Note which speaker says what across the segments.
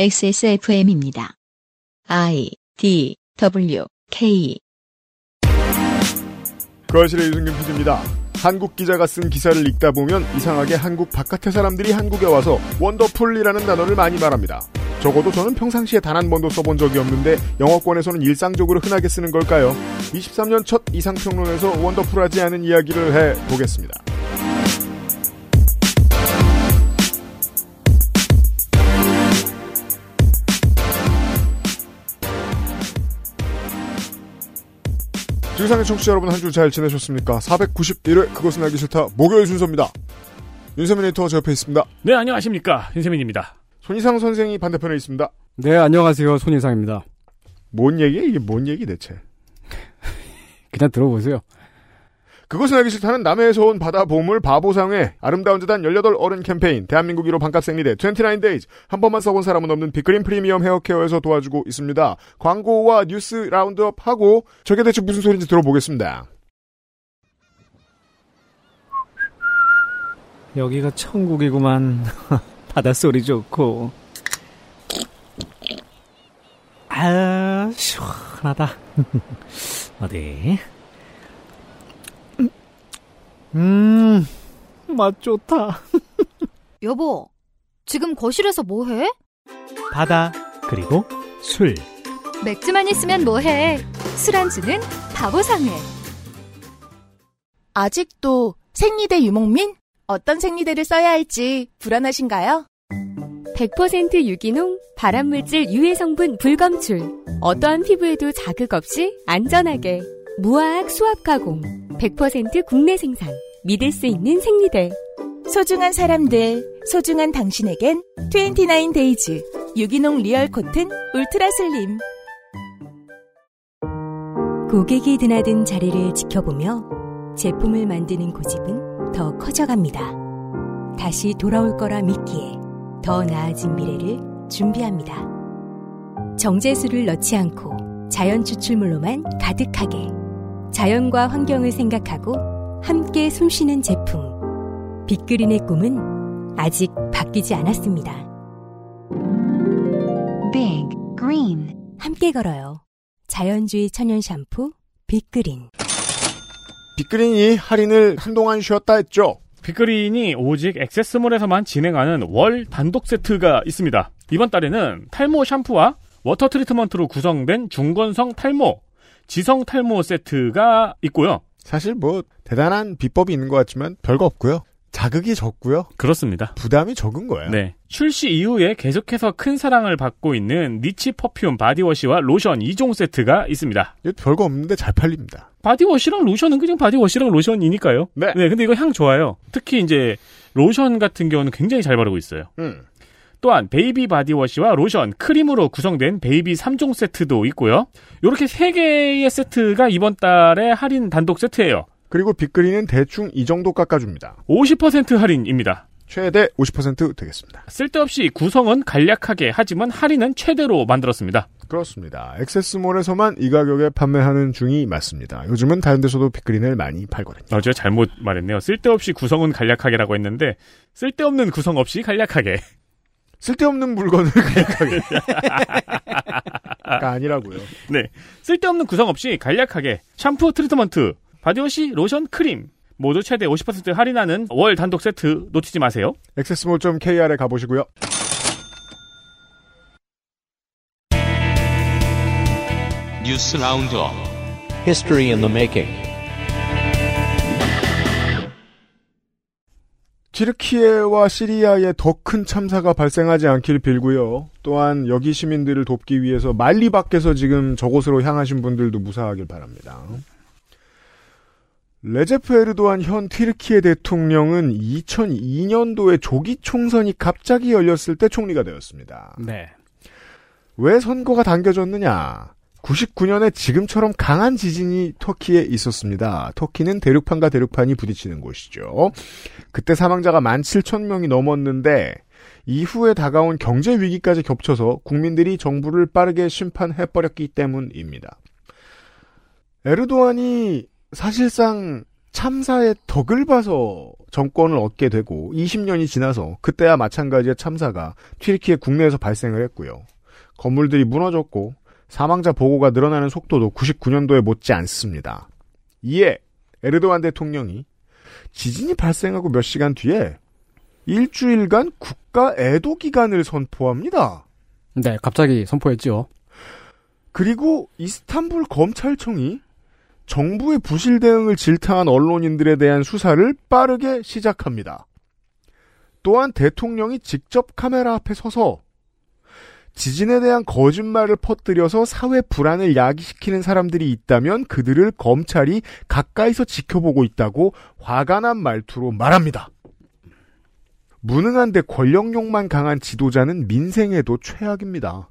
Speaker 1: XSFM입니다. I D W K
Speaker 2: 거실의 유승균 PD입니다. 한국 기자가 쓴 기사를 읽다 보면 이상하게 한국 바깥의 사람들이 한국에 와서 원더풀이라는 단어를 많이 말합니다. 적어도 저는 평상시에 단 한 번도 써본 적이 없는데 영어권에서는 일상적으로 흔하게 쓰는 걸까요? 23년 첫 이상평론에서 원더풀하지 않은 이야기를 해보겠습니다. 지구상의 청취자 여러분 한 주 잘 지내셨습니까? 491회 그것은 알기 싫다 목요일 순서입니다. 윤세민 에디터가 제 옆에 있습니다.
Speaker 3: 네, 안녕하십니까. 윤세민입니다.
Speaker 2: 손이상 선생이 반대편에 있습니다.
Speaker 4: 네, 안녕하세요. 손이상입니다.
Speaker 2: 뭔 얘기야? 이게 뭔 얘기 대체?
Speaker 4: 그냥 들어보세요.
Speaker 2: 그것은 알기 싫다는 남해에서 온 바다 보물 바보상회 아름다운 재단 18 어른 캠페인 대한민국 1호 반값 생리대 29Days 한 번만 써본 사람은 없는 빅그린 프리미엄 헤어케어에서 도와주고 있습니다. 광고와 뉴스 roundup 하고 저게 대체 무슨 소리인지 들어보겠습니다.
Speaker 4: 여기가 천국이구만. 바닷소리 좋고. 아, 시원하다. 어디? 음, 맛 좋다.
Speaker 5: 여보, 지금 거실에서 뭐해?
Speaker 4: 바다, 그리고 술.
Speaker 5: 맥주만 있으면 뭐해? 술안주는 바보상회.
Speaker 6: 아직도 생리대 유목민? 어떤 생리대를 써야 할지 불안하신가요?
Speaker 7: 100% 유기농, 발암물질 유해 성분 불검출. 어떠한 피부에도 자극 없이 안전하게. 무화학 수압 가공. 100% 국내 생산. 믿을 수 있는 생리대.
Speaker 6: 소중한 사람들, 소중한 당신에겐 29Days 유기농 real cotton ultra slim.
Speaker 7: 고객이 드나든 자리를 지켜보며 제품을 만드는 고집은 더 커져갑니다. 다시 돌아올 거라 믿기에 더 나아진 미래를 준비합니다. 정제수를 넣지 않고 자연 추출물로만 가득하게 자연과 환경을 생각하고 함께 숨쉬는 제품. 빅그린의 꿈은 아직 바뀌지 않았습니다.
Speaker 1: Big Green
Speaker 7: 함께 걸어요. 자연주의 천연 샴푸 빅그린.
Speaker 2: 빅그린이 할인을 한동안 쉬었다 했죠.
Speaker 3: 빅그린이 오직 액세스몰에서만 진행하는 월 단독 세트가 있습니다. 이번 달에는 탈모 샴푸와 water 트리트먼트로 구성된 중건성 탈모, 지성 탈모 세트가 있고요.
Speaker 2: 사실 뭐 대단한 비법이 있는 것 같지만 별거 없고요. 자극이 적고요.
Speaker 3: 그렇습니다.
Speaker 2: 부담이 적은 거예요.
Speaker 3: 네. 출시 이후에 계속해서 큰 사랑을 받고 있는 niche perfume 바디워시와 로션 2종 세트가 있습니다.
Speaker 2: 이거 별거 없는데 잘 팔립니다.
Speaker 3: 바디워시랑 로션은 그냥 바디워시랑 로션이니까요.
Speaker 2: 네.
Speaker 3: 네, 근데 이거 향 좋아요. 특히 이제 로션 같은 경우는 굉장히 잘 바르고 있어요.
Speaker 2: 음.
Speaker 3: 또한 베이비 바디워시와 로션, 크림으로 구성된 베이비 3종 세트도 있고요. 이렇게 3개의 세트가 이번 달에 할인 단독 세트예요.
Speaker 2: 그리고 빅그린은 대충 이 정도 깎아줍니다.
Speaker 3: 50% 할인입니다.
Speaker 2: 최대 50% 되겠습니다.
Speaker 3: 쓸데없이 구성은 간략하게 하지만 할인은 최대로 만들었습니다.
Speaker 2: 그렇습니다. 액세스몰에서만 이 가격에 판매하는 중이 맞습니다. 요즘은 다른 데서도 빅그린을 많이 팔거든요.
Speaker 3: 어, 제가 잘못 말했네요. 쓸데없이 구성은 간략하게라고 했는데 쓸데없는 구성 없이 간략하게.
Speaker 2: 쓸데없는 물건을 간략하게. 가 아니라고요.
Speaker 3: 네. 쓸데없는 구성 없이 간략하게 샴푸 트리트먼트, 바디워시, 로션, 크림 모두 최대 50% 할인하는 월 단독 세트 놓치지 마세요.
Speaker 2: 액세스몰.kr에 가보시고요.
Speaker 8: 뉴스 roundup
Speaker 9: History in the making.
Speaker 2: 티르키예와 시리아에 더 큰 참사가 발생하지 않길 빌고요. 또한 여기 시민들을 돕기 위해서 만리 밖에서 지금 저곳으로 향하신 분들도 무사하길 바랍니다. 레제프 에르도안 현 튀르키예 대통령은 2002년도에 조기 총선이 갑자기 열렸을 때 총리가 되었습니다.
Speaker 4: 네.
Speaker 2: 왜 선거가 당겨졌느냐? 99년에 지금처럼 강한 지진이 터키에 있었습니다. 터키는 대륙판과 대륙판이 부딪히는 곳이죠. 그때 사망자가 17,000명이 넘었는데 이후에 다가온 경제 위기까지 겹쳐서 국민들이 정부를 빠르게 심판해 버렸기 때문입니다. 에르도안이 사실상 참사의 덕을 봐서 정권을 얻게 되고 20년이 지나서 그때와 마찬가지의 참사가 튀르키예 국내에서 발생을 했고요. 건물들이 무너졌고 사망자 보고가 늘어나는 속도도 99년도에 못지 않습니다. 이에 에르도안 대통령이 지진이 발생하고 몇 시간 뒤에 일주일간 국가 애도 기간을 선포합니다.
Speaker 10: 네, 갑자기 선포했죠.
Speaker 2: 그리고 이스탄불 검찰청이 정부의 부실 대응을 질타한 언론인들에 대한 수사를 빠르게 시작합니다. 또한 대통령이 직접 카메라 앞에 서서 지진에 대한 거짓말을 퍼뜨려서 사회 불안을 야기시키는 사람들이 있다면 그들을 검찰이 가까이서 지켜보고 있다고 화가 난 말투로 말합니다. 무능한데 권력욕만 강한 지도자는 민생에도 최악입니다.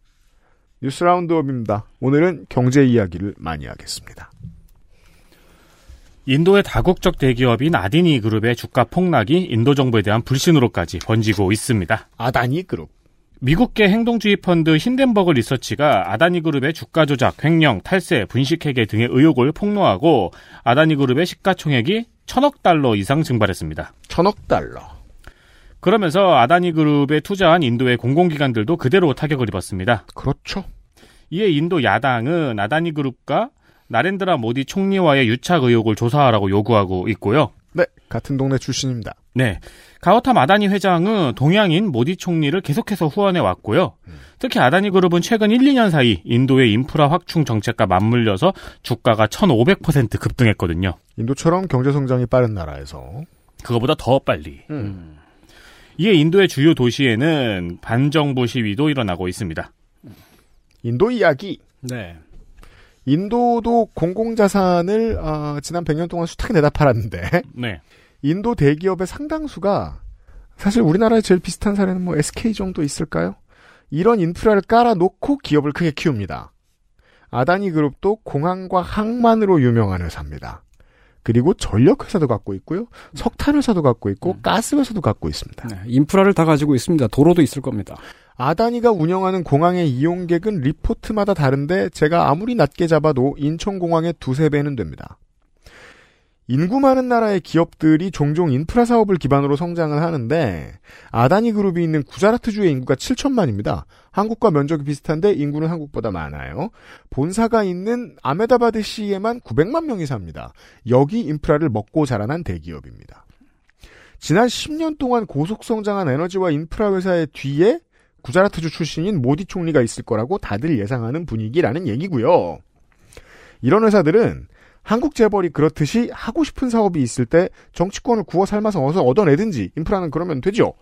Speaker 2: 뉴스 라운드업입니다. 오늘은 경제 이야기를 많이 하겠습니다.
Speaker 3: 인도의 다국적 대기업인 아디니 그룹의 주가 폭락이 인도 정부에 대한 불신으로까지 번지고 있습니다.
Speaker 2: 아다니 그룹.
Speaker 3: 미국계 행동주의 펀드 힌덴버그 리서치가 아다니 그룹의 주가 조작, 횡령, 탈세, 분식회계 등의 의혹을 폭로하고 아다니 그룹의 시가총액이 천억 달러 이상 증발했습니다.
Speaker 2: 천억 달러.
Speaker 3: 그러면서 아다니 그룹에 투자한 인도의 공공기관들도 그대로 타격을 입었습니다.
Speaker 2: 그렇죠.
Speaker 3: 이에 인도 야당은 아다니 그룹과 나렌드라 모디 총리와의 유착 의혹을 조사하라고 요구하고 있고요.
Speaker 2: 네, 같은 동네 출신입니다.
Speaker 3: 네. 가오탐 아다니 회장은 동양인 모디 총리를 계속해서 후원해 왔고요. 특히 아다니 그룹은 최근 1, 2년 사이 인도의 인프라 확충 정책과 맞물려서 주가가 1,500% 급등했거든요.
Speaker 2: 인도처럼 경제 성장이 빠른 나라에서
Speaker 3: 그거보다 더 빨리. 이에 인도의 주요 도시에는 반정부 시위도 일어나고 있습니다.
Speaker 2: 인도 이야기.
Speaker 10: 네.
Speaker 2: 인도도 공공자산을 아, 지난 100년 동안 숱하게 내다 팔았는데
Speaker 3: 네.
Speaker 2: 인도 대기업의 상당수가 사실 우리나라에 제일 비슷한 사례는 뭐 SK 정도 있을까요? 이런 인프라를 깔아놓고 기업을 크게 키웁니다. 아다니 그룹도 공항과 항만으로 유명한 회사입니다. 그리고 전력 회사도 갖고 있고요. 석탄 회사도 갖고 있고 가스 회사도 갖고 있습니다.
Speaker 10: 네, 인프라를 다 가지고 있습니다. 도로도 있을 겁니다.
Speaker 2: 아다니가 운영하는 공항의 이용객은 리포트마다 다른데 제가 아무리 낮게 잡아도 인천공항의 두세 배는 됩니다. 인구 많은 나라의 기업들이 종종 인프라 사업을 기반으로 성장을 하는데 아다니 그룹이 있는 구자라트주의 인구가 7천만입니다. 한국과 면적이 비슷한데 인구는 한국보다 많아요. 본사가 있는 아메다바드 시에만 900만 명이 삽니다. 여기 인프라를 먹고 자라난 대기업입니다. 지난 10년 동안 고속 성장한 에너지와 인프라 회사의 뒤에 구자라트주 출신인 모디 총리가 있을 거라고 다들 예상하는 분위기라는 얘기고요. 이런 회사들은 한국 재벌이 그렇듯이 하고 싶은 사업이 있을 때 정치권을 구워 삶아서 어서 얻어내든지 인프라는 그러면 되죠.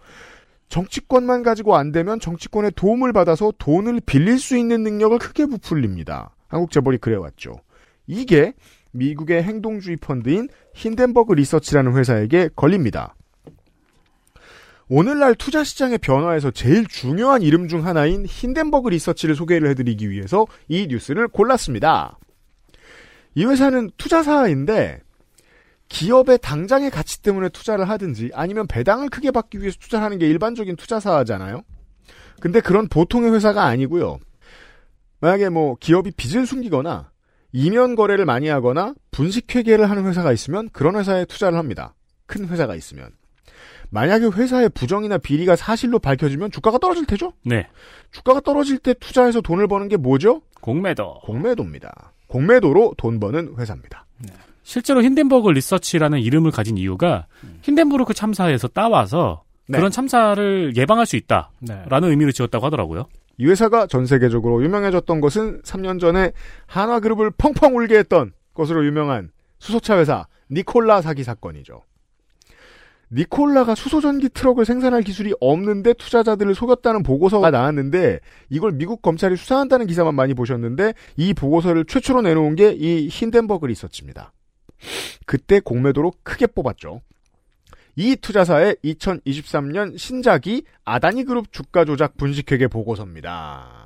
Speaker 2: 정치권만 가지고 안 되면 정치권의 도움을 받아서 돈을 빌릴 수 있는 능력을 크게 부풀립니다. 한국 재벌이 그래왔죠. 이게 미국의 행동주의 펀드인 힌덴버그 리서치라는 회사에게 걸립니다. 오늘날 투자 시장의 변화에서 제일 중요한 이름 중 하나인 힌덴버그 리서치를 소개를 해드리기 위해서 이 뉴스를 골랐습니다. 이 회사는 투자사인데 기업의 당장의 가치 때문에 투자를 하든지 아니면 배당을 크게 받기 위해서 투자하는 게 일반적인 투자사잖아요. 근데 그런 보통의 회사가 아니고요. 만약에 뭐 기업이 빚을 숨기거나 이면 거래를 많이 하거나 분식 회계를 하는 회사가 있으면 그런 회사에 투자를 합니다. 큰 회사가 있으면. 만약에 회사의 부정이나 비리가 사실로 밝혀지면 주가가 떨어질 테죠?
Speaker 3: 네.
Speaker 2: 주가가 떨어질 때 투자해서 돈을 버는 게 뭐죠?
Speaker 3: 공매도.
Speaker 2: 공매도입니다. 공매도로 돈 버는 회사입니다.
Speaker 3: 실제로 힌덴버그 리서치라는 이름을 가진 이유가 힌덴부르크 참사에서 따와서
Speaker 2: 네.
Speaker 3: 그런 참사를 예방할 수 있다라는
Speaker 10: 네.
Speaker 3: 의미로 지었다고 하더라고요.
Speaker 2: 이 회사가 전 세계적으로 유명해졌던 것은 3년 전에 한화그룹을 펑펑 울게 했던 것으로 유명한 수소차 회사 니콜라 사기 사건이죠. 니콜라가 수소전기 트럭을 생산할 기술이 없는데 투자자들을 속였다는 보고서가 나왔는데 이걸 미국 검찰이 수사한다는 기사만 많이 보셨는데 이 보고서를 최초로 내놓은 게 이 힌덴버그 리서치입니다. 그때 공매도로 크게 뽑았죠. 이 투자사의 2023년 신작이 아다니 그룹 주가 조작 분식회계 보고서입니다.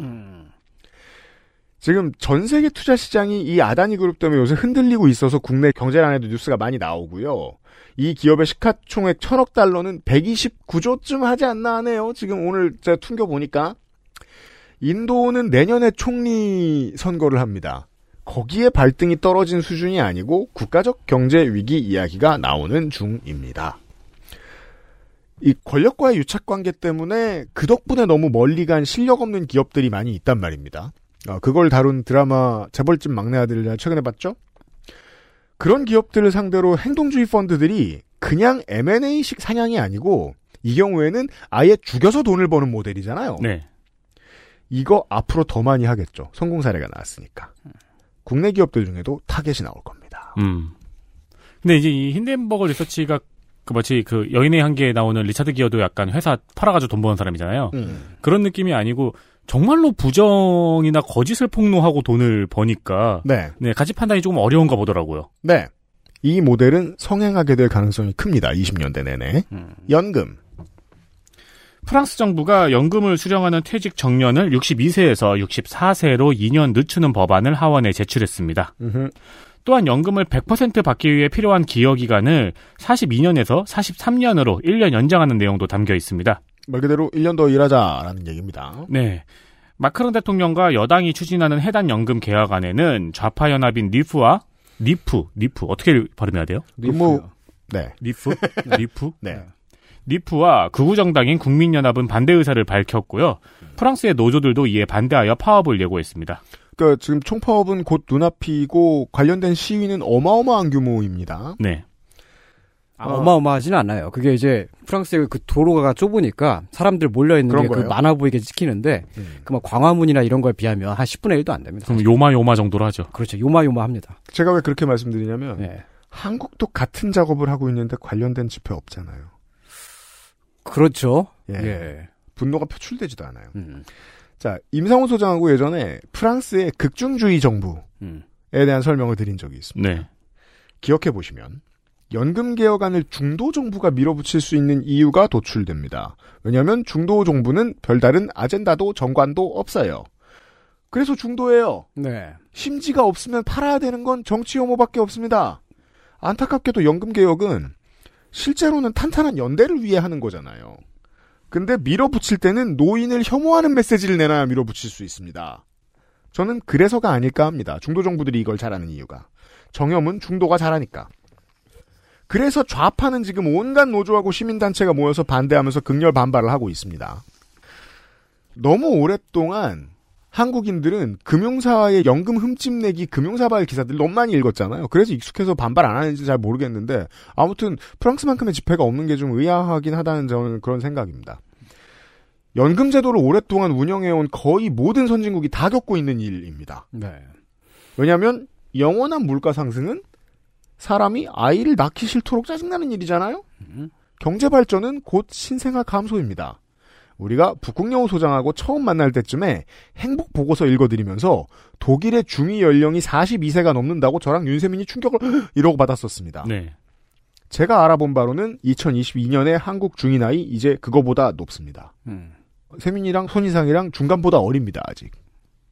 Speaker 2: 지금 전 세계 투자 시장이 이 아다니 그룹 때문에 요새 흔들리고 있어서 국내 경제란에도 뉴스가 많이 나오고요. 이 기업의 시가총액 천억 달러는 129조쯤 하지 않나 하네요. 지금 오늘 제가 퉁겨 보니까 인도는 내년에 총리 선거를 합니다. 거기에 발등이 떨어진 수준이 아니고 국가적 경제 위기 이야기가 나오는 중입니다. 이 권력과의 유착 관계 때문에 그 덕분에 너무 멀리 간 실력 없는 기업들이 많이 있단 말입니다. 어, 그걸 다룬 드라마 재벌집 막내 아들을 최근에 봤죠? 그런 기업들을 상대로 행동주의 펀드들이 그냥 M&A식 사냥이 아니고 이 경우에는 아예 죽여서 돈을 버는 모델이잖아요.
Speaker 3: 네.
Speaker 2: 이거 앞으로 더 많이 하겠죠. 성공 사례가 나왔으니까. 국내 기업들 중에도 타겟이 나올 겁니다.
Speaker 3: 음. 근데 이제 이 힌덴버그 리서치가 그 마치 그 여인의 한계에 나오는 리차드 기어도 약간 회사 팔아가지고 돈 버는 사람이잖아요.
Speaker 2: 음.
Speaker 3: 그런 느낌이 아니고 정말로 부정이나 거짓을 폭로하고 돈을 버니까
Speaker 2: 네.
Speaker 3: 네, 가치 판단이 조금 어려운가 보더라고요.
Speaker 2: 네. 이 모델은 성행하게 될 가능성이 큽니다. 20년대 내내. 연금.
Speaker 3: 프랑스 정부가 연금을 수령하는 퇴직 정년을 62세에서 64세로 2년 늦추는 법안을 하원에 제출했습니다.
Speaker 2: 음흠.
Speaker 3: 또한 연금을 100% 받기 위해 필요한 기여 기간을 42년에서 43년으로 1년 연장하는 내용도 담겨 있습니다.
Speaker 2: 말 그대로 1년 더 일하자라는 얘기입니다.
Speaker 3: 네. 마크롱 대통령과 여당이 추진하는 해당 연금 개혁안에는 좌파 연합인 리프와 리프, 리프 어떻게 발음해야 돼요?
Speaker 2: 근무 네.
Speaker 3: 리프, 리프,
Speaker 2: 네.
Speaker 3: 리프와 극우 정당인 국민연합은 반대 의사를 밝혔고요. 프랑스의 노조들도 이에 반대하여 파업을 예고했습니다.
Speaker 2: 그러니까 지금 총파업은 곧 눈앞이고 관련된 시위는 어마어마한 규모입니다.
Speaker 3: 네.
Speaker 10: 아, 어마어마하지는 않아요. 그게 이제 프랑스의 그 도로가 좁으니까 사람들 몰려 있는
Speaker 2: 그런
Speaker 10: 게 그? 많아 보이게 찍히는데
Speaker 2: 음.
Speaker 10: 그 막 광화문이나 이런 거에 비하면 한 10분의 1도 안 됩니다.
Speaker 3: 그럼 요마 요마 정도로 하죠.
Speaker 10: 그렇죠. 요마 요마 합니다.
Speaker 2: 제가 왜 그렇게 말씀드리냐면
Speaker 10: 네.
Speaker 2: 한국도 같은 작업을 하고 있는데 관련된 집회 없잖아요.
Speaker 10: 그렇죠.
Speaker 2: 예.
Speaker 10: 예.
Speaker 2: 분노가 표출되지도 않아요.
Speaker 10: 음.
Speaker 2: 자, 임상훈 소장하고 예전에 프랑스의 극중주의 정부에
Speaker 10: 음.
Speaker 2: 대한 설명을 드린 적이 있습니다.
Speaker 3: 네.
Speaker 2: 기억해 보시면 연금 개혁안을 중도 정부가 밀어붙일 수 있는 이유가 도출됩니다. 왜냐하면 중도 정부는 별다른 아젠다도 정관도 없어요. 그래서 중도예요.
Speaker 10: 네.
Speaker 2: 심지가 없으면 팔아야 되는 건 정치 혐오밖에 없습니다. 안타깝게도 연금 개혁은 실제로는 탄탄한 연대를 위해 하는 거잖아요. 근데 밀어붙일 때는 노인을 혐오하는 메시지를 내놔야 밀어붙일 수 있습니다. 저는 그래서가 아닐까 합니다. 중도 정부들이 이걸 잘하는 이유가. 정염은 중도가 잘하니까. 그래서 좌파는 지금 온갖 노조하고 시민단체가 모여서 반대하면서 극렬 반발을 하고 있습니다. 너무 오랫동안 한국인들은 금융사의 연금 흠집내기 금융사발 기사들 너무 많이 읽었잖아요. 그래서 익숙해서 반발 안 하는지 잘 모르겠는데 아무튼 프랑스만큼의 집회가 없는 게 좀 의아하긴 하다는 저는 그런 생각입니다. 연금 제도를 오랫동안 운영해온 거의 모든 선진국이 다 겪고 있는 일입니다.
Speaker 10: 네.
Speaker 2: 왜냐하면 영원한 물가 상승은 사람이 아이를 낳기 싫도록 짜증나는 일이잖아요. 경제 발전은 곧 신생아 감소입니다. 우리가 북극여우 소장하고 처음 만날 때쯤에 행복 보고서 읽어드리면서 독일의 중위 연령이 42세가 넘는다고 저랑 윤세민이 충격을 이러고 받았었습니다.
Speaker 3: 네.
Speaker 2: 제가 알아본 바로는 2022년에 한국 중위 나이 이제 그거보다 높습니다.
Speaker 10: 음.
Speaker 2: 세민이랑 손이상이랑 중간보다 어립니다 아직.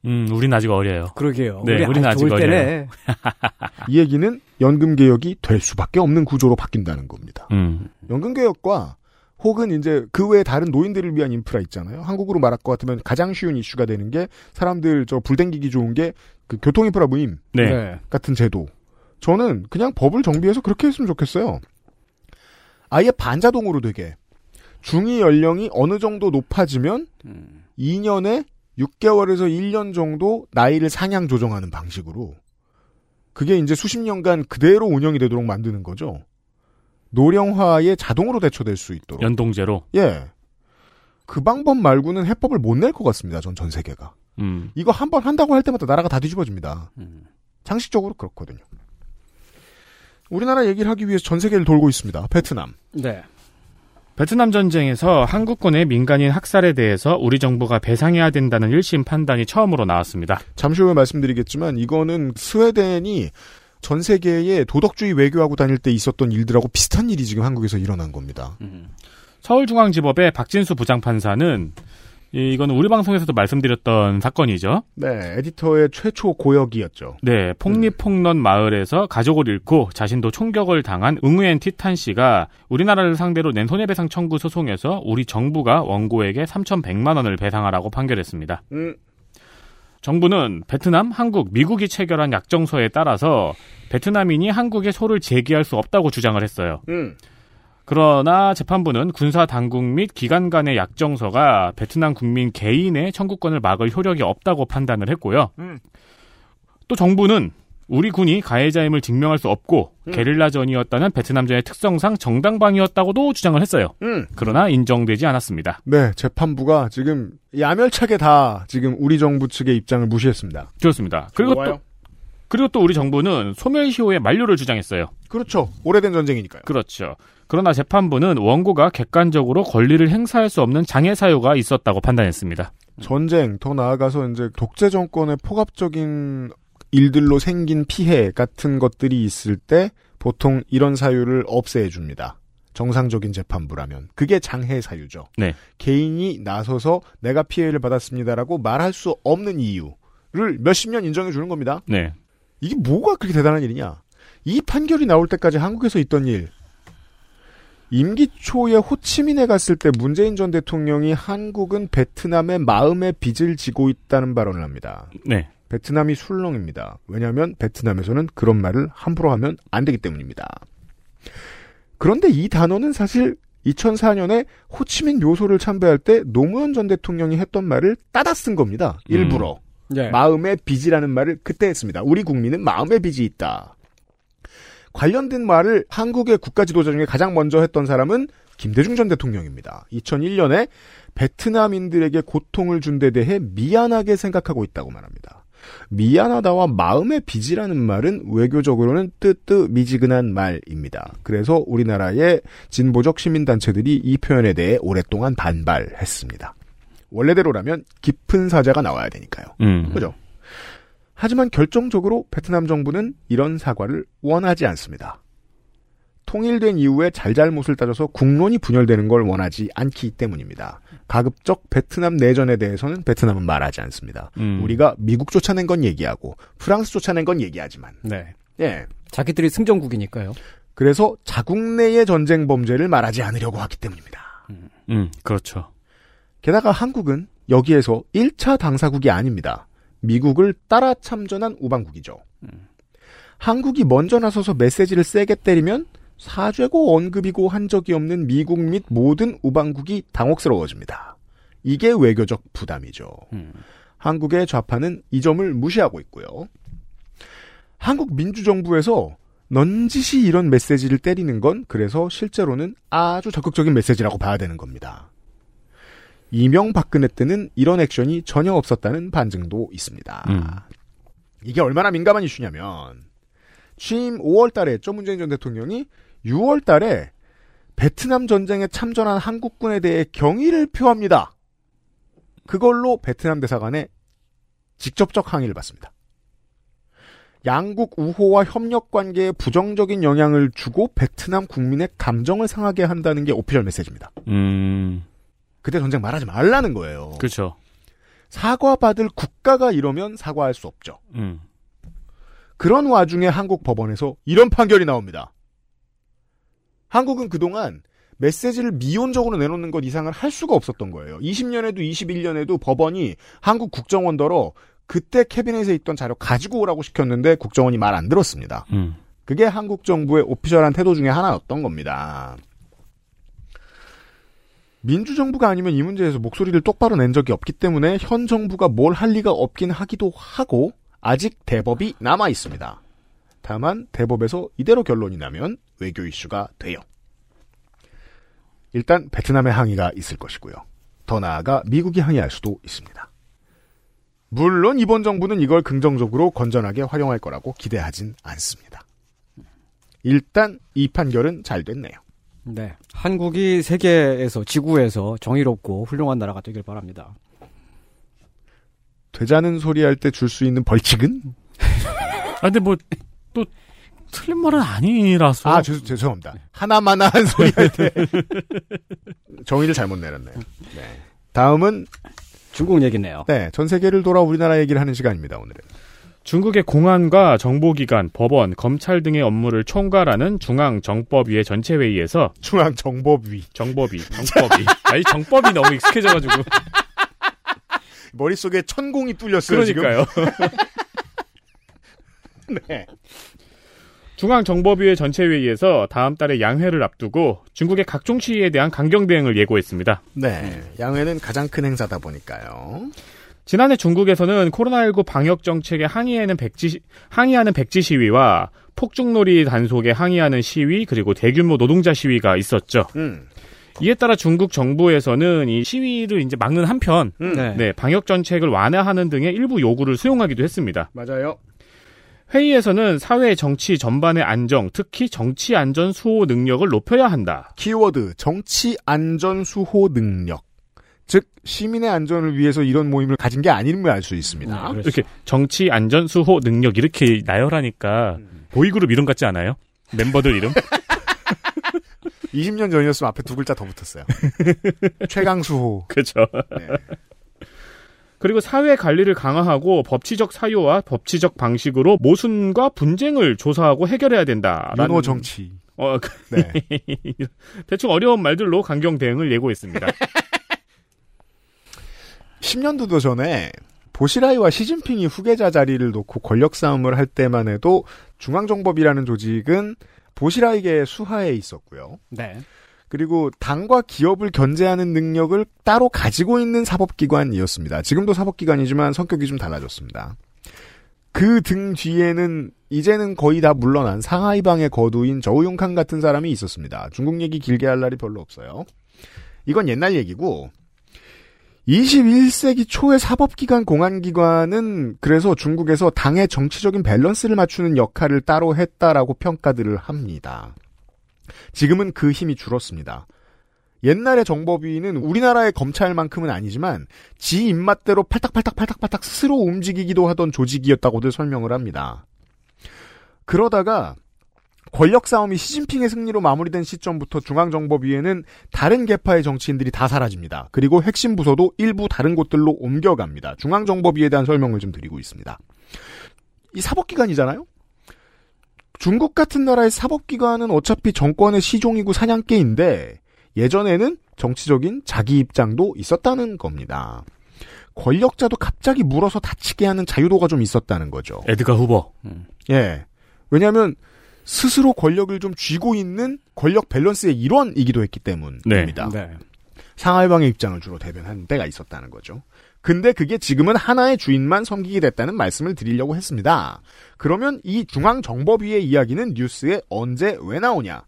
Speaker 3: 음, 우린 아직 어려요.
Speaker 10: 그러게요.
Speaker 3: 네,
Speaker 10: 우리
Speaker 3: 우리는
Speaker 10: 아직
Speaker 3: 아직
Speaker 10: 때네.
Speaker 2: 이 얘기는 연금 개혁이 될 수밖에 없는 구조로 바뀐다는 겁니다.
Speaker 3: 음.
Speaker 2: 연금 개혁과 혹은 이제 그 외에 다른 노인들을 위한 인프라 있잖아요. 한국으로 말할 것 같으면 가장 쉬운 이슈가 되는 게 사람들 저 불댕기기 좋은 게 그 교통 인프라 무임
Speaker 3: 네.
Speaker 10: 네.
Speaker 2: 같은 제도. 저는 그냥 법을 정비해서 그렇게 했으면 좋겠어요. 아예 반자동으로 되게 중위 연령이 어느 정도 높아지면
Speaker 10: 음.
Speaker 2: 2년에 6개월에서 1년 정도 나이를 상향 조정하는 방식으로 그게 이제 수십 년간 그대로 운영이 되도록 만드는 거죠. 노령화에 자동으로 대처될 수 있도록.
Speaker 3: 연동제로.
Speaker 2: 예. 그 방법 말고는 해법을 못 낼 것 같습니다. 전 전 세계가.
Speaker 3: 음.
Speaker 2: 이거 한 번 한다고 할 때마다 나라가 다 뒤집어집니다.
Speaker 10: 음.
Speaker 2: 상식적으로 그렇거든요. 우리나라 얘기를 하기 위해서 전 세계를 돌고 있습니다. 베트남.
Speaker 10: 네.
Speaker 3: 베트남 전쟁에서 한국군의 민간인 학살에 대해서 우리 정부가 배상해야 된다는 1심 판단이 처음으로 나왔습니다.
Speaker 2: 잠시 후에 말씀드리겠지만 이거는 스웨덴이 전 세계에 도덕주의 외교하고 다닐 때 있었던 일들하고 비슷한 일이 지금 한국에서 일어난 겁니다.
Speaker 10: 음.
Speaker 3: 서울중앙지법의 박진수 부장판사는 이- 이거는 우리 방송에서도 말씀드렸던 사건이죠.
Speaker 2: 네, 에디터의 최초 고역이었죠.
Speaker 3: 네, 폭리폭런 마을에서 가족을 잃고 자신도 총격을 당한 응우엔 티탄 씨가 우리나라를 상대로 낸 손해배상 청구 소송에서 우리 정부가 원고에게 3,100만 원을 배상하라고 판결했습니다.
Speaker 2: 음,
Speaker 3: 정부는 베트남, 한국, 미국이 체결한 약정서에 따라서 베트남인이 한국에 소를 제기할 수 없다고 주장을 했어요.
Speaker 2: 음.
Speaker 3: 그러나 재판부는 군사 당국 및 기관 간의 약정서가 베트남 국민 개인의 청구권을 막을 효력이 없다고 판단을 했고요.
Speaker 2: 음.
Speaker 3: 또 정부는 우리 군이 가해자임을 증명할 수 없고
Speaker 2: 음.
Speaker 3: 게릴라전이었다는 베트남전의 특성상 정당방위였다고도 주장을 했어요.
Speaker 2: 음.
Speaker 3: 그러나 인정되지 않았습니다.
Speaker 2: 네, 재판부가 지금 야멸차게 다 지금 우리 정부 측의 입장을 무시했습니다.
Speaker 3: 그렇습니다. 그리고
Speaker 2: 좋아요.
Speaker 3: 또 그리고 또 우리 정부는 소멸시효의 만료를 주장했어요.
Speaker 2: 그렇죠. 오래된 전쟁이니까요.
Speaker 3: 그렇죠. 그러나 재판부는 원고가 객관적으로 권리를 행사할 수 없는 장애 사유가 있었다고 판단했습니다.
Speaker 2: 전쟁, 더 나아가서 이제 독재 정권의 포괄적인 일들로 생긴 피해 같은 것들이 있을 때 보통 이런 사유를 없애 줍니다. 정상적인 재판부라면 그게 장해 사유죠.
Speaker 3: 네.
Speaker 2: 개인이 나서서 내가 피해를 받았습니다라고 말할 수 없는 이유를 몇십 년 인정해 주는 겁니다.
Speaker 3: 네.
Speaker 2: 이게 뭐가 그렇게 대단한 일이냐? 이 판결이 나올 때까지 한국에서 있던 일. 임기 초에 호치민에 갔을 때 문재인 전 대통령이 한국은 베트남의 마음의 빚을 지고 있다는 발언을 합니다.
Speaker 3: 네.
Speaker 2: 베트남이 술렁입니다. 왜냐하면 베트남에서는 그런 말을 함부로 하면 안 되기 때문입니다. 그런데 이 단어는 사실 2004년에 호치민 묘소를 참배할 때 노무현 전 대통령이 했던 말을 따다 쓴 겁니다. 일부러.
Speaker 10: 네.
Speaker 2: 마음의 빚이라는 말을 그때 했습니다. 우리 국민은 마음의 빚이 있다. 관련된 말을 한국의 국가 지도자 중에 가장 먼저 했던 사람은 김대중 전 대통령입니다. 2001년에 베트남인들에게 고통을 준 데 대해 미안하게 생각하고 있다고 말합니다. 미안하다와 마음의 빚이라는 말은 외교적으로는 뜨뜻 미지근한 말입니다. 그래서 우리나라의 진보적 시민단체들이 이 표현에 대해 오랫동안 반발했습니다. 원래대로라면 깊은 사자가 나와야 되니까요.
Speaker 3: 음.
Speaker 2: 그죠? 하지만 결정적으로 베트남 정부는 이런 사과를 원하지 않습니다. 통일된 이후에 잘잘못을 따져서 국론이 분열되는 걸 원하지 않기 때문입니다. 가급적 베트남 내전에 대해서는 베트남은 말하지 않습니다.
Speaker 3: 음.
Speaker 2: 우리가 미국 쫓아낸 건 얘기하고 프랑스 쫓아낸 건 얘기하지만
Speaker 10: 네.
Speaker 2: 예.
Speaker 10: 자기들이 승전국이니까요.
Speaker 2: 그래서 자국 내의 전쟁 범죄를 말하지 않으려고 하기 때문입니다.
Speaker 3: 음, 그렇죠.
Speaker 2: 게다가 한국은 여기에서 1차 당사국이 아닙니다. 미국을 따라 참전한 우방국이죠. 한국이 먼저 나서서 메시지를 세게 때리면 사죄고 언급이고 한 적이 없는 미국 및 모든 우방국이 당혹스러워집니다. 이게 외교적 부담이죠. 한국의 좌파는 이 점을 무시하고 있고요. 한국 민주정부에서 넌지시 이런 메시지를 때리는 건 그래서 실제로는 아주 적극적인 메시지라고 봐야 되는 겁니다. 이명박근혜 때는 이런 액션이 전혀 없었다는 반증도 있습니다.
Speaker 3: 음.
Speaker 2: 이게 얼마나 민감한 이슈냐면 취임 5월 달에 했죠. 문재인 전 대통령이 6월 달에 베트남 전쟁에 참전한 한국군에 대해 경의를 표합니다. 그걸로 베트남 대사관에 직접적 항의를 받습니다. 양국 우호와 협력 관계에 부정적인 영향을 주고 베트남 국민의 감정을 상하게 한다는 게 오피셜 메시지입니다.
Speaker 3: 음.
Speaker 2: 그때 전쟁 말하지 말라는 거예요.
Speaker 3: 그렇죠.
Speaker 2: 사과받을 국가가 이러면 사과할 수 없죠.
Speaker 3: 음.
Speaker 2: 그런 와중에 한국 법원에서 이런 판결이 나옵니다. 한국은 그동안 메시지를 미온적으로 내놓는 것 이상을 할 수가 없었던 거예요. 20년에도 21년에도 법원이 한국 국정원더러 그때 캐비넷에 있던 자료 가지고 오라고 시켰는데 국정원이 말 안 들었습니다.
Speaker 3: 음.
Speaker 2: 그게 한국 정부의 오피셜한 태도 중에 하나였던 겁니다. 민주정부가 아니면 이 문제에서 목소리를 똑바로 낸 적이 없기 때문에 현 정부가 뭘 할 리가 없긴 하기도 하고 아직 대법이 남아 있습니다. 다만 대법에서 이대로 결론이 나면 외교 이슈가 돼요. 일단 베트남의 항의가 있을 것이고요. 더 나아가 미국이 항의할 수도 있습니다. 물론 이번 정부는 이걸 긍정적으로 건전하게 활용할 거라고 기대하진 않습니다. 일단 이 판결은 잘 됐네요.
Speaker 10: 네. 한국이 세계에서 지구에서 정의롭고 훌륭한 나라가 되길 바랍니다.
Speaker 2: 되자는 소리 할 때 줄 수 있는 벌칙은?
Speaker 3: 아, 근데 뭐, 또, 틀린 말은 아니라서.
Speaker 2: 아, 죄, 죄송합니다. 하나마나 한 소리 할 때. 정의를 잘못 내렸네요. 네. 다음은
Speaker 10: 중국 얘기네요.
Speaker 2: 네, 전 세계를 돌아 우리나라 얘기를 하는 시간입니다, 오늘은.
Speaker 3: 중국의 공안과 정보기관, 법원, 검찰 등의 업무를 총괄하는 중앙정법위의 전체 회의에서
Speaker 2: 중앙정법위,
Speaker 3: 정법위, 정법위. 아니 정법이 너무 익숙해져가지고
Speaker 2: 머릿속에 천공이 뚫렸어요,
Speaker 3: 그러니까요.
Speaker 2: 네.
Speaker 3: 중앙정보위의 전체회의에서 다음 달에 양회를 앞두고 중국의 각종 시위에 대한 강경 대응을 예고했습니다.
Speaker 2: 네. 양회는 가장 큰 행사다 보니까요.
Speaker 3: 지난해 중국에서는 코로나19 방역 정책에 항의하는 백지, 항의하는 백지 시위와 폭죽놀이 단속에 항의하는 시위 그리고 대규모 노동자 시위가 있었죠.
Speaker 2: 음.
Speaker 3: 이에 따라 중국 정부에서는 이 시위를 이제 막는 한편,
Speaker 2: 음.
Speaker 10: 네.
Speaker 3: 네, 방역 정책을 완화하는 등의 일부 요구를 수용하기도 했습니다.
Speaker 2: 맞아요.
Speaker 3: 회의에서는 사회 정치 전반의 안정, 특히 정치 안전 수호 능력을 높여야 한다.
Speaker 2: 키워드 정치 안전 수호 능력. 즉 시민의 안전을 위해서 이런 모임을 가진 게 아님을 알 수 있습니다.
Speaker 3: 이렇게 정치 안전 수호 능력 이렇게 나열하니까 보이그룹 이름 같지 않아요? 멤버들 이름?
Speaker 2: 20년 전이었으면 앞에 두 글자 더 붙었어요. 최강수호.
Speaker 3: 그렇죠. 그리고 사회 관리를 강화하고 법치적 사유와 법치적 방식으로 모순과 분쟁을 조사하고 해결해야 된다.
Speaker 2: 윤호 정치.
Speaker 3: 어, 그-
Speaker 2: 네.
Speaker 3: 대충 어려운 말들로 강경 대응을 예고했습니다.
Speaker 2: 10년도 더 전에 보시라이와 시진핑이 후계자 자리를 놓고 권력 싸움을 할 때만 해도 중앙정법이라는 조직은 보시라이계 수하에 있었고요.
Speaker 10: 네.
Speaker 2: 그리고 당과 기업을 견제하는 능력을 따로 가지고 있는 사법기관이었습니다. 지금도 사법기관이지만 성격이 좀 달라졌습니다. 그 등 뒤에는 이제는 거의 다 물러난 상하이방의 거두인 저우융칸 같은 사람이 있었습니다. 중국 얘기 길게 할 날이 별로 없어요. 이건 옛날 얘기고 21세기 초의 사법기관 공안기관은 그래서 중국에서 당의 정치적인 밸런스를 맞추는 역할을 따로 했다라고 평가들을 합니다. 지금은 그 힘이 줄었습니다. 옛날의 정법위는 우리나라의 검찰만큼은 아니지만 지 입맛대로 팔딱팔딱팔딱팔딱 스스로 움직이기도 하던 조직이었다고들 설명을 합니다. 그러다가 권력 싸움이 시진핑의 승리로 마무리된 시점부터 중앙정법위에는 다른 계파의 정치인들이 다 사라집니다. 그리고 핵심 부서도 일부 다른 곳들로 옮겨갑니다. 중앙정법위에 대한 설명을 좀 드리고 있습니다. 이 사법기관이잖아요? 중국 같은 나라의 사법기관은 어차피 정권의 시종이고 사냥개인데 예전에는 정치적인 자기 입장도 있었다는 겁니다. 권력자도 갑자기 물어서 다치게 하는 자유도가 좀 있었다는 거죠.
Speaker 3: 에드가 후보.
Speaker 2: 예. 왜냐하면 스스로 권력을 좀 쥐고 있는 권력 밸런스의 일원이기도 했기 때문입니다.
Speaker 10: 네.
Speaker 2: 상하이방의 입장을 주로 대변한 때가 있었다는 거죠. 근데 그게 지금은 하나의 주인만 섬기게 됐다는 말씀을 드리려고 했습니다. 그러면 이 중앙정법위의 이야기는 뉴스에 언제 왜 나오냐?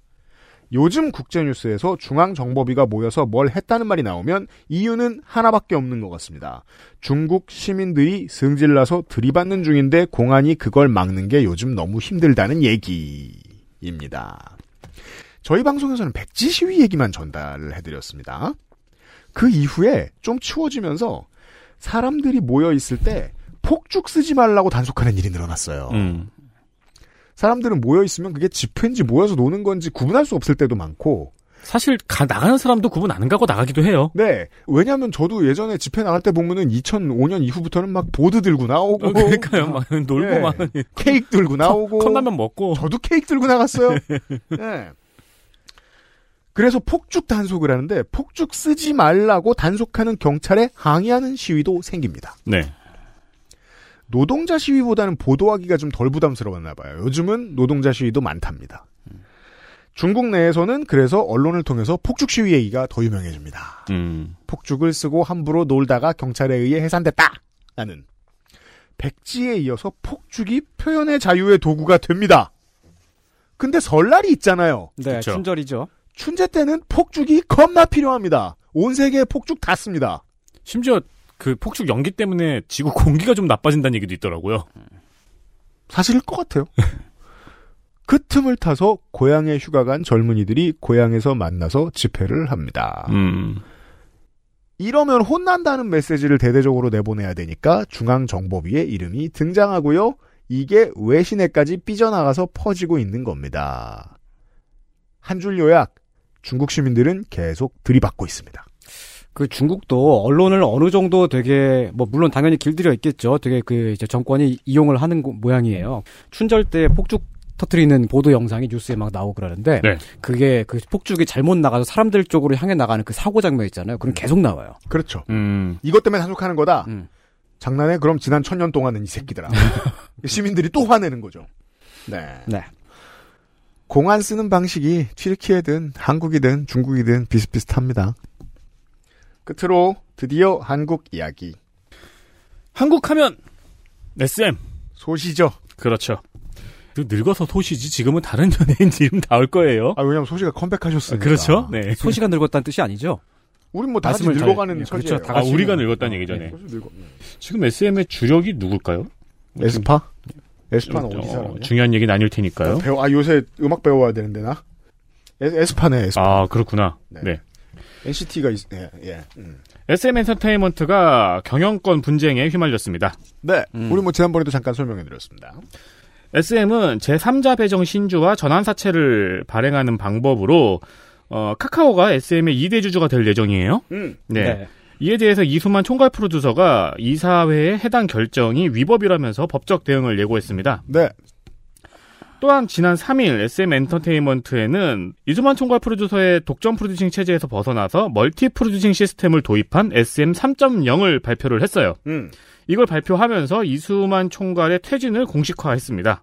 Speaker 2: 요즘 국제뉴스에서 중앙정법위가 모여서 뭘 했다는 말이 나오면 이유는 하나밖에 없는 것 같습니다. 중국 시민들이 승질나서 들이받는 중인데 공안이 그걸 막는 게 요즘 너무 힘들다는 얘기입니다. 저희 방송에서는 백지 시위 얘기만 전달을 해드렸습니다. 그 이후에 좀 추워지면서 사람들이 모여 있을 때 폭죽 쓰지 말라고 단속하는 일이 늘어났어요.
Speaker 3: 음.
Speaker 2: 사람들은 모여 있으면 그게 집회인지 모여서 노는 건지 구분할 수 없을 때도 많고.
Speaker 3: 사실 가, 나가는 사람도 구분 안 가고 나가기도 해요.
Speaker 2: 네. 왜냐하면 저도 예전에 집회 나갈 때 보면은 2005년 이후부터는 막 보드 들고 나오고.
Speaker 3: 어, 그러니까요. 막 놀고
Speaker 2: 예.
Speaker 3: 막
Speaker 2: 케이크 들고 나오고.
Speaker 3: 컵라면 먹고.
Speaker 2: 저도 케이크 들고 나갔어요. 네. 그래서 폭죽 단속을 하는데 폭죽 쓰지 말라고 단속하는 경찰에 항의하는 시위도 생깁니다.
Speaker 3: 네.
Speaker 2: 노동자 시위보다는 보도하기가 좀 덜 부담스러웠나 봐요. 요즘은 노동자 시위도 많답니다. 중국 내에서는 그래서 언론을 통해서 폭죽 시위 얘기가 더 유명해집니다.
Speaker 3: 음.
Speaker 2: 폭죽을 쓰고 함부로 놀다가 경찰에 의해 해산됐다! 라는. 백지에 이어서 폭죽이 표현의 자유의 도구가 됩니다. 근데 설날이 있잖아요.
Speaker 10: 네,
Speaker 3: 그쵸.
Speaker 10: 춘절이죠.
Speaker 2: 춘제 때는 폭죽이 겁나 필요합니다. 온 세계에 폭죽 다 씁니다.
Speaker 3: 심지어 그 폭죽 연기 때문에 지구 공기가 좀 나빠진다는 얘기도 있더라고요.
Speaker 2: 사실일 것 같아요. 그 틈을 타서 고향에 휴가 간 젊은이들이 고향에서 만나서 집회를 합니다.
Speaker 3: 음.
Speaker 2: 이러면 혼난다는 메시지를 대대적으로 내보내야 되니까 중앙정보위의 이름이 등장하고요. 이게 외신에까지 삐져나가서 퍼지고 있는 겁니다. 한 줄 요약. 중국 시민들은 계속 들이받고 있습니다.
Speaker 10: 그 중국도 언론을 어느 정도 되게 뭐 물론 당연히 길들여 있겠죠. 되게 그 이제 정권이 이용을 하는 고- 모양이에요. 춘절 때 폭죽 터트리는 보도 영상이 뉴스에 막 나오고 그러는데
Speaker 3: 네.
Speaker 10: 그게 그 폭죽이 잘못 나가서 사람들 쪽으로 향해 나가는 그 사고 장면 있잖아요. 그럼 계속 나와요.
Speaker 2: 그렇죠.
Speaker 3: 음.
Speaker 2: 이것 때문에 단속하는 거다.
Speaker 10: 음.
Speaker 2: 장난해? 그럼 지난 천년 동안은 이 새끼들아. 시민들이 또 화내는 거죠. 네.
Speaker 10: 네.
Speaker 2: 공안 쓰는 방식이 튀르키예든 한국이든 중국이든 비슷비슷합니다. 끝으로 드디어 한국 이야기.
Speaker 3: 한국 하면 SM.
Speaker 2: 소시죠.
Speaker 3: 그렇죠. 그 늙어서 소시지 지금은 다른 연예인 이름 나올 거예요.
Speaker 2: 아, 왜냐면 소시가 컴백하셨으니까.
Speaker 3: 그렇죠. 네.
Speaker 10: 소시가 늙었다는 뜻이 아니죠?
Speaker 2: 우린 뭐다 같이
Speaker 10: 말씀을 잘-
Speaker 2: 늙어가는
Speaker 10: 예,
Speaker 2: 처지예요.
Speaker 10: 그렇죠. 다
Speaker 3: 아,
Speaker 10: 같이
Speaker 3: 우리가
Speaker 10: 는-
Speaker 3: 늙었다는
Speaker 10: 어,
Speaker 3: 얘기잖아요.
Speaker 2: 소시 늙어.
Speaker 3: 지금 SM의 주력이 누굴까요?
Speaker 2: 에스파? 에스파는
Speaker 3: 어,
Speaker 2: 어디 사람이야?
Speaker 3: 중요한 얘기는 아닐 테니까요.
Speaker 2: 배워, 아, 요새 음악 배워야 되는데, 나? 에, 에스파네, 에스파.
Speaker 3: 아, 그렇구나.
Speaker 2: 네.
Speaker 3: 네.
Speaker 2: NCT가, 있, 예, 예. 음.
Speaker 3: SM 엔터테인먼트가 경영권 분쟁에 휘말렸습니다.
Speaker 2: 네.
Speaker 10: 음.
Speaker 2: 우리 뭐 지난번에도 잠깐 설명해드렸습니다.
Speaker 3: SM은 제3자 배정 신주와 전환사채를 발행하는 방법으로 어, 카카오가 SM의 2대 주주가 될 예정이에요.
Speaker 2: 음.
Speaker 3: 네. 이에 대해서 이수만 총괄 프로듀서가 이사회의 해당 결정이 위법이라면서 법적 대응을 예고했습니다.
Speaker 2: 네.
Speaker 3: 또한 지난 3일 SM 엔터테인먼트에는 이수만 총괄 프로듀서의 독점 프로듀싱 체제에서 벗어나서 멀티 프로듀싱 시스템을 도입한 SM 3.0을 발표를 했어요.
Speaker 2: 음.
Speaker 3: 이걸 발표하면서 이수만 총괄의 퇴진을 공식화했습니다.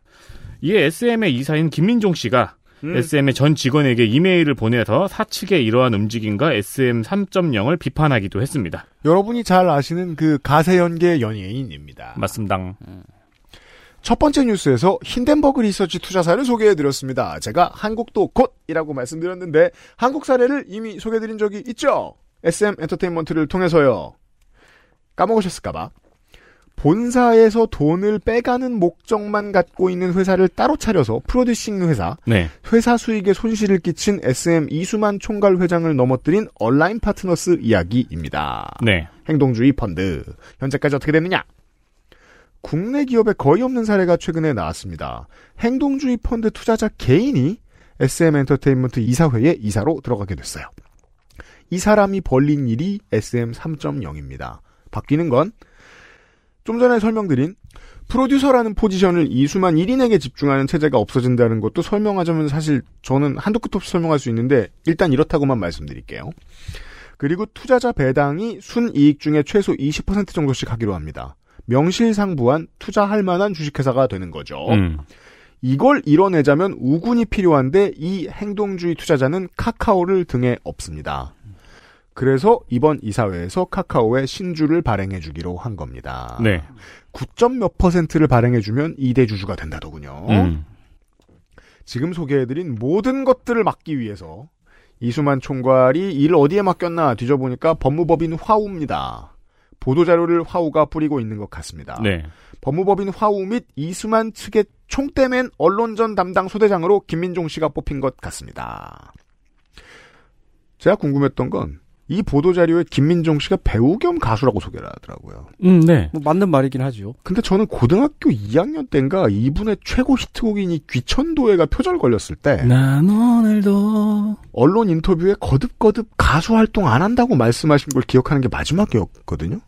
Speaker 3: 이에 SM의 이사인 김민종 씨가
Speaker 2: 음.
Speaker 3: SM의 전 직원에게 이메일을 보내서 사측의 이러한 움직임과 SM 3.0을 비판하기도 했습니다.
Speaker 2: 여러분이 잘 아시는 그 가세연계 연예인입니다.
Speaker 3: 맞습니다.
Speaker 2: 첫 번째 뉴스에서 힌덴버그 리서치 투자사를 소개해드렸습니다. 제가 한국도 곧이라고 말씀드렸는데 한국 사례를 이미 소개해드린 적이 있죠. SM 엔터테인먼트를 통해서요. 까먹으셨을까봐. 본사에서 돈을 빼가는 목적만 갖고 있는 회사를 따로 차려서 프로듀싱 회사,
Speaker 3: 네.
Speaker 2: 회사 수익에 손실을 끼친 SM 이수만 총괄 회장을 넘어뜨린 온라인 파트너스 이야기입니다.
Speaker 3: 네.
Speaker 2: 행동주의 펀드. 현재까지 어떻게 됐느냐? 국내 기업에 거의 없는 사례가 최근에 나왔습니다. 행동주의 펀드 투자자 개인이 SM 엔터테인먼트 이사회에 이사로 들어가게 됐어요. 이 사람이 벌린 일이 SM 3.0입니다. 바뀌는 건 좀 전에 설명드린 프로듀서라는 포지션을 이수만 1인에게 집중하는 체제가 없어진다는 것도 설명하자면 사실 저는 한두 끝 없이 설명할 수 있는데 일단 이렇다고만 말씀드릴게요. 그리고 투자자 배당이 순이익 중에 최소 20% 정도씩 하기로 합니다. 명실상부한 투자할 만한 주식회사가 되는 거죠.
Speaker 3: 음.
Speaker 2: 이걸 이뤄내자면 우군이 필요한데 이 행동주의 투자자는 카카오를 등에 업습니다. 그래서 이번 이사회에서 카카오에 신주를 발행해 주기로 한 겁니다.
Speaker 3: 네.
Speaker 2: 9점 몇 퍼센트를 발행해 주면 2대 주주가 된다더군요.
Speaker 3: 음.
Speaker 2: 지금 소개해드린 모든 것들을 막기 위해서 이수만 총괄이 일을 어디에 맡겼나 뒤져보니까 법무법인 화우입니다. 보도자료를 화우가 뿌리고 있는 것 같습니다.
Speaker 3: 네.
Speaker 2: 법무법인 화우 및 이수만 측의 총대맨 언론전 담당 소대장으로 김민종 씨가 뽑힌 것 같습니다. 제가 궁금했던 건 이 보도자료에 김민종 씨가 배우 겸 가수라고 소개를 하더라고요.
Speaker 3: 음, 네.
Speaker 10: 뭐 맞는 말이긴 하죠.
Speaker 2: 근데 저는 고등학교 2학년 때인가 이분의 최고 히트곡인 이 귀천도에가 표절 걸렸을 때
Speaker 3: 난 오늘도
Speaker 2: 언론 인터뷰에 거듭거듭 가수 활동 안 한다고 말씀하신 걸 기억하는 게 마지막이었거든요.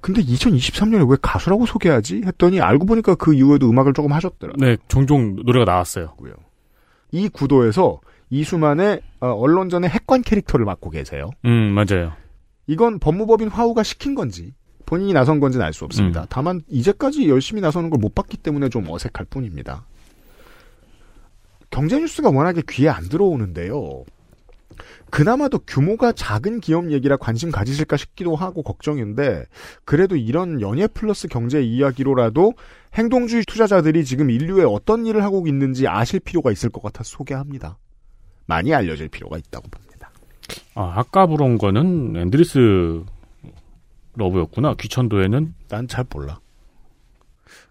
Speaker 2: 근데 2023년에 왜 가수라고 소개하지? 했더니 알고 보니까 그 이후에도 음악을 조금 하셨더라고요.
Speaker 3: 네, 종종 노래가 나왔어요.
Speaker 2: 이 구도에서 이수만의 어, 언론전의 핵관 캐릭터를 맡고 계세요.
Speaker 3: 음, 맞아요.
Speaker 2: 이건 법무법인 화우가 시킨 건지 본인이 나선 건지는 알 수 없습니다.
Speaker 3: 음.
Speaker 2: 다만 이제까지 열심히 나서는 걸 못 봤기 때문에 좀 어색할 뿐입니다. 경제 뉴스가 워낙에 귀에 안 들어오는데요. 그나마도 규모가 작은 기업 얘기라 관심 가지실까 싶기도 하고 걱정인데 그래도 이런 연예 플러스 경제 이야기로라도 행동주의 투자자들이 지금 인류에 어떤 일을 하고 있는지 아실 필요가 있을 것 같아서 소개합니다. 많이 알려질 필요가 있다고 봅니다.
Speaker 3: 아, 아까 부른 거는 Endless Love였구나. 귀천도에는
Speaker 2: 난 잘 몰라.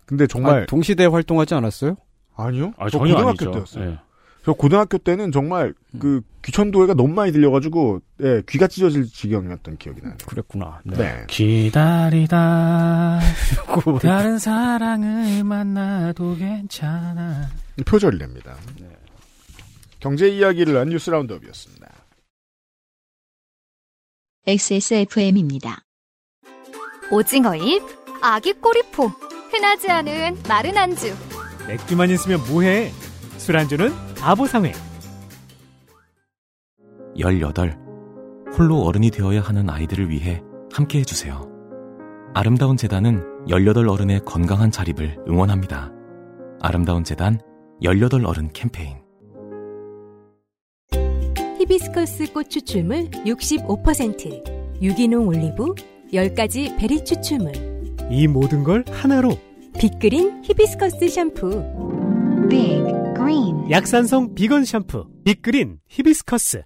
Speaker 2: 근데 정말
Speaker 10: 아, 동시대 활동하지 않았어요?
Speaker 2: 아니요.
Speaker 3: 아,
Speaker 2: 저
Speaker 3: 전혀
Speaker 2: 고등학교
Speaker 3: 아니죠.
Speaker 2: 때였어요.
Speaker 3: 예.
Speaker 2: 저 고등학교 때는 정말 그 귀천도에가 너무 많이 들려가지고 예, 귀가 찢어질 지경이었던 기억이 나요.
Speaker 10: 그랬구나.
Speaker 2: 네.
Speaker 3: 기다리다 다른 사랑을 만나도 괜찮아.
Speaker 2: 표절이랍니다. 경제 이야기를 한 뉴스 라운드업이었습니다.
Speaker 1: XSFM입니다.
Speaker 5: 오징어잎, 아기 꼬리포, 흔하지 않은 마른 안주.
Speaker 4: 맥주만 있으면 뭐해? 술안주는 바보상회.
Speaker 11: 18. 홀로 어른이 되어야 하는 아이들을 위해 함께 해주세요. 아름다운 재단은 18 어른의 건강한 자립을 응원합니다. 아름다운 재단 18 어른 캠페인.
Speaker 7: 히비스커스 꽃 추출물 65%, 유기농 올리브, 10가지 베리 추출물,
Speaker 4: 이 모든 걸 하나로
Speaker 7: 빅그린 히비스커스 샴푸.
Speaker 1: Big Green
Speaker 4: 약산성 비건 샴푸 빅그린 히비스커스.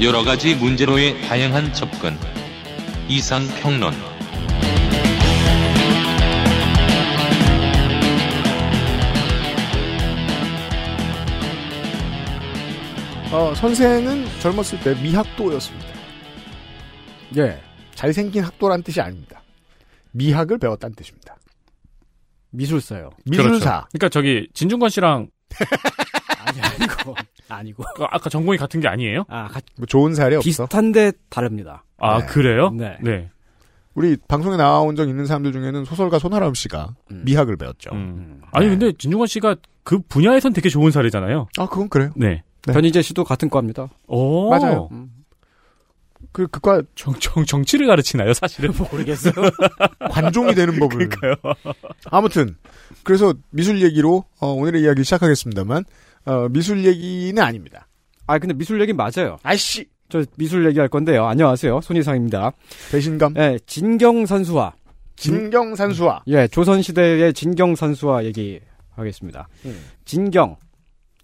Speaker 8: 여러 가지 문제로의 다양한 접근. 이상 평론.
Speaker 2: 어, 선생은 젊었을 때 미학도였습니다.
Speaker 10: 예.
Speaker 2: 잘생긴 학도란 뜻이 아닙니다. 미학을 배웠다는 뜻입니다.
Speaker 10: 미술사요.
Speaker 2: 미술사.
Speaker 3: 그렇죠. 그러니까 저기 진중권 씨랑
Speaker 10: 아니, 아니고. 아니고.
Speaker 3: 그 아까 전공이 같은 게 아니에요?
Speaker 10: 아, 가-
Speaker 2: 뭐 좋은 사례 없어.
Speaker 10: 비슷한데 다릅니다.
Speaker 3: 아
Speaker 2: 네.
Speaker 3: 그래요?
Speaker 10: 네.
Speaker 3: 네.
Speaker 2: 우리 방송에 나온 적 있는 사람들 중에는 소설가 손아람 씨가
Speaker 10: 음.
Speaker 2: 미학을 배웠죠.
Speaker 3: 음. 아니
Speaker 2: 네.
Speaker 3: 근데 진중권 씨가 그 분야에선 되게 좋은 사례잖아요.
Speaker 2: 아, 그건 그래요.
Speaker 3: 네.
Speaker 2: 네.
Speaker 10: 변희재 씨도 같은 과입니다.
Speaker 3: 오.
Speaker 2: 맞아요.
Speaker 10: 음.
Speaker 2: 그, 그과
Speaker 3: 정, 정, 정치를 가르치나요, 사실은?
Speaker 10: 모르겠어요.
Speaker 2: 관종이 되는 법을.
Speaker 3: 그러니까요.
Speaker 2: 아무튼, 그래서 미술 얘기로, 어, 오늘의 이야기 시작하겠습니다만, 어, 미술 얘기는 아닙니다.
Speaker 10: 아, 근데 미술 얘기 맞아요.
Speaker 2: 아이씨!
Speaker 10: 저 미술 얘기할 건데요. 안녕하세요. 손희상입니다.
Speaker 2: 배신감.
Speaker 10: 예, 진경 산수화.
Speaker 2: 진경 산수화.
Speaker 10: 예, 조선 시대의 진경 산수화 얘기하겠습니다.
Speaker 2: 음.
Speaker 10: 진경.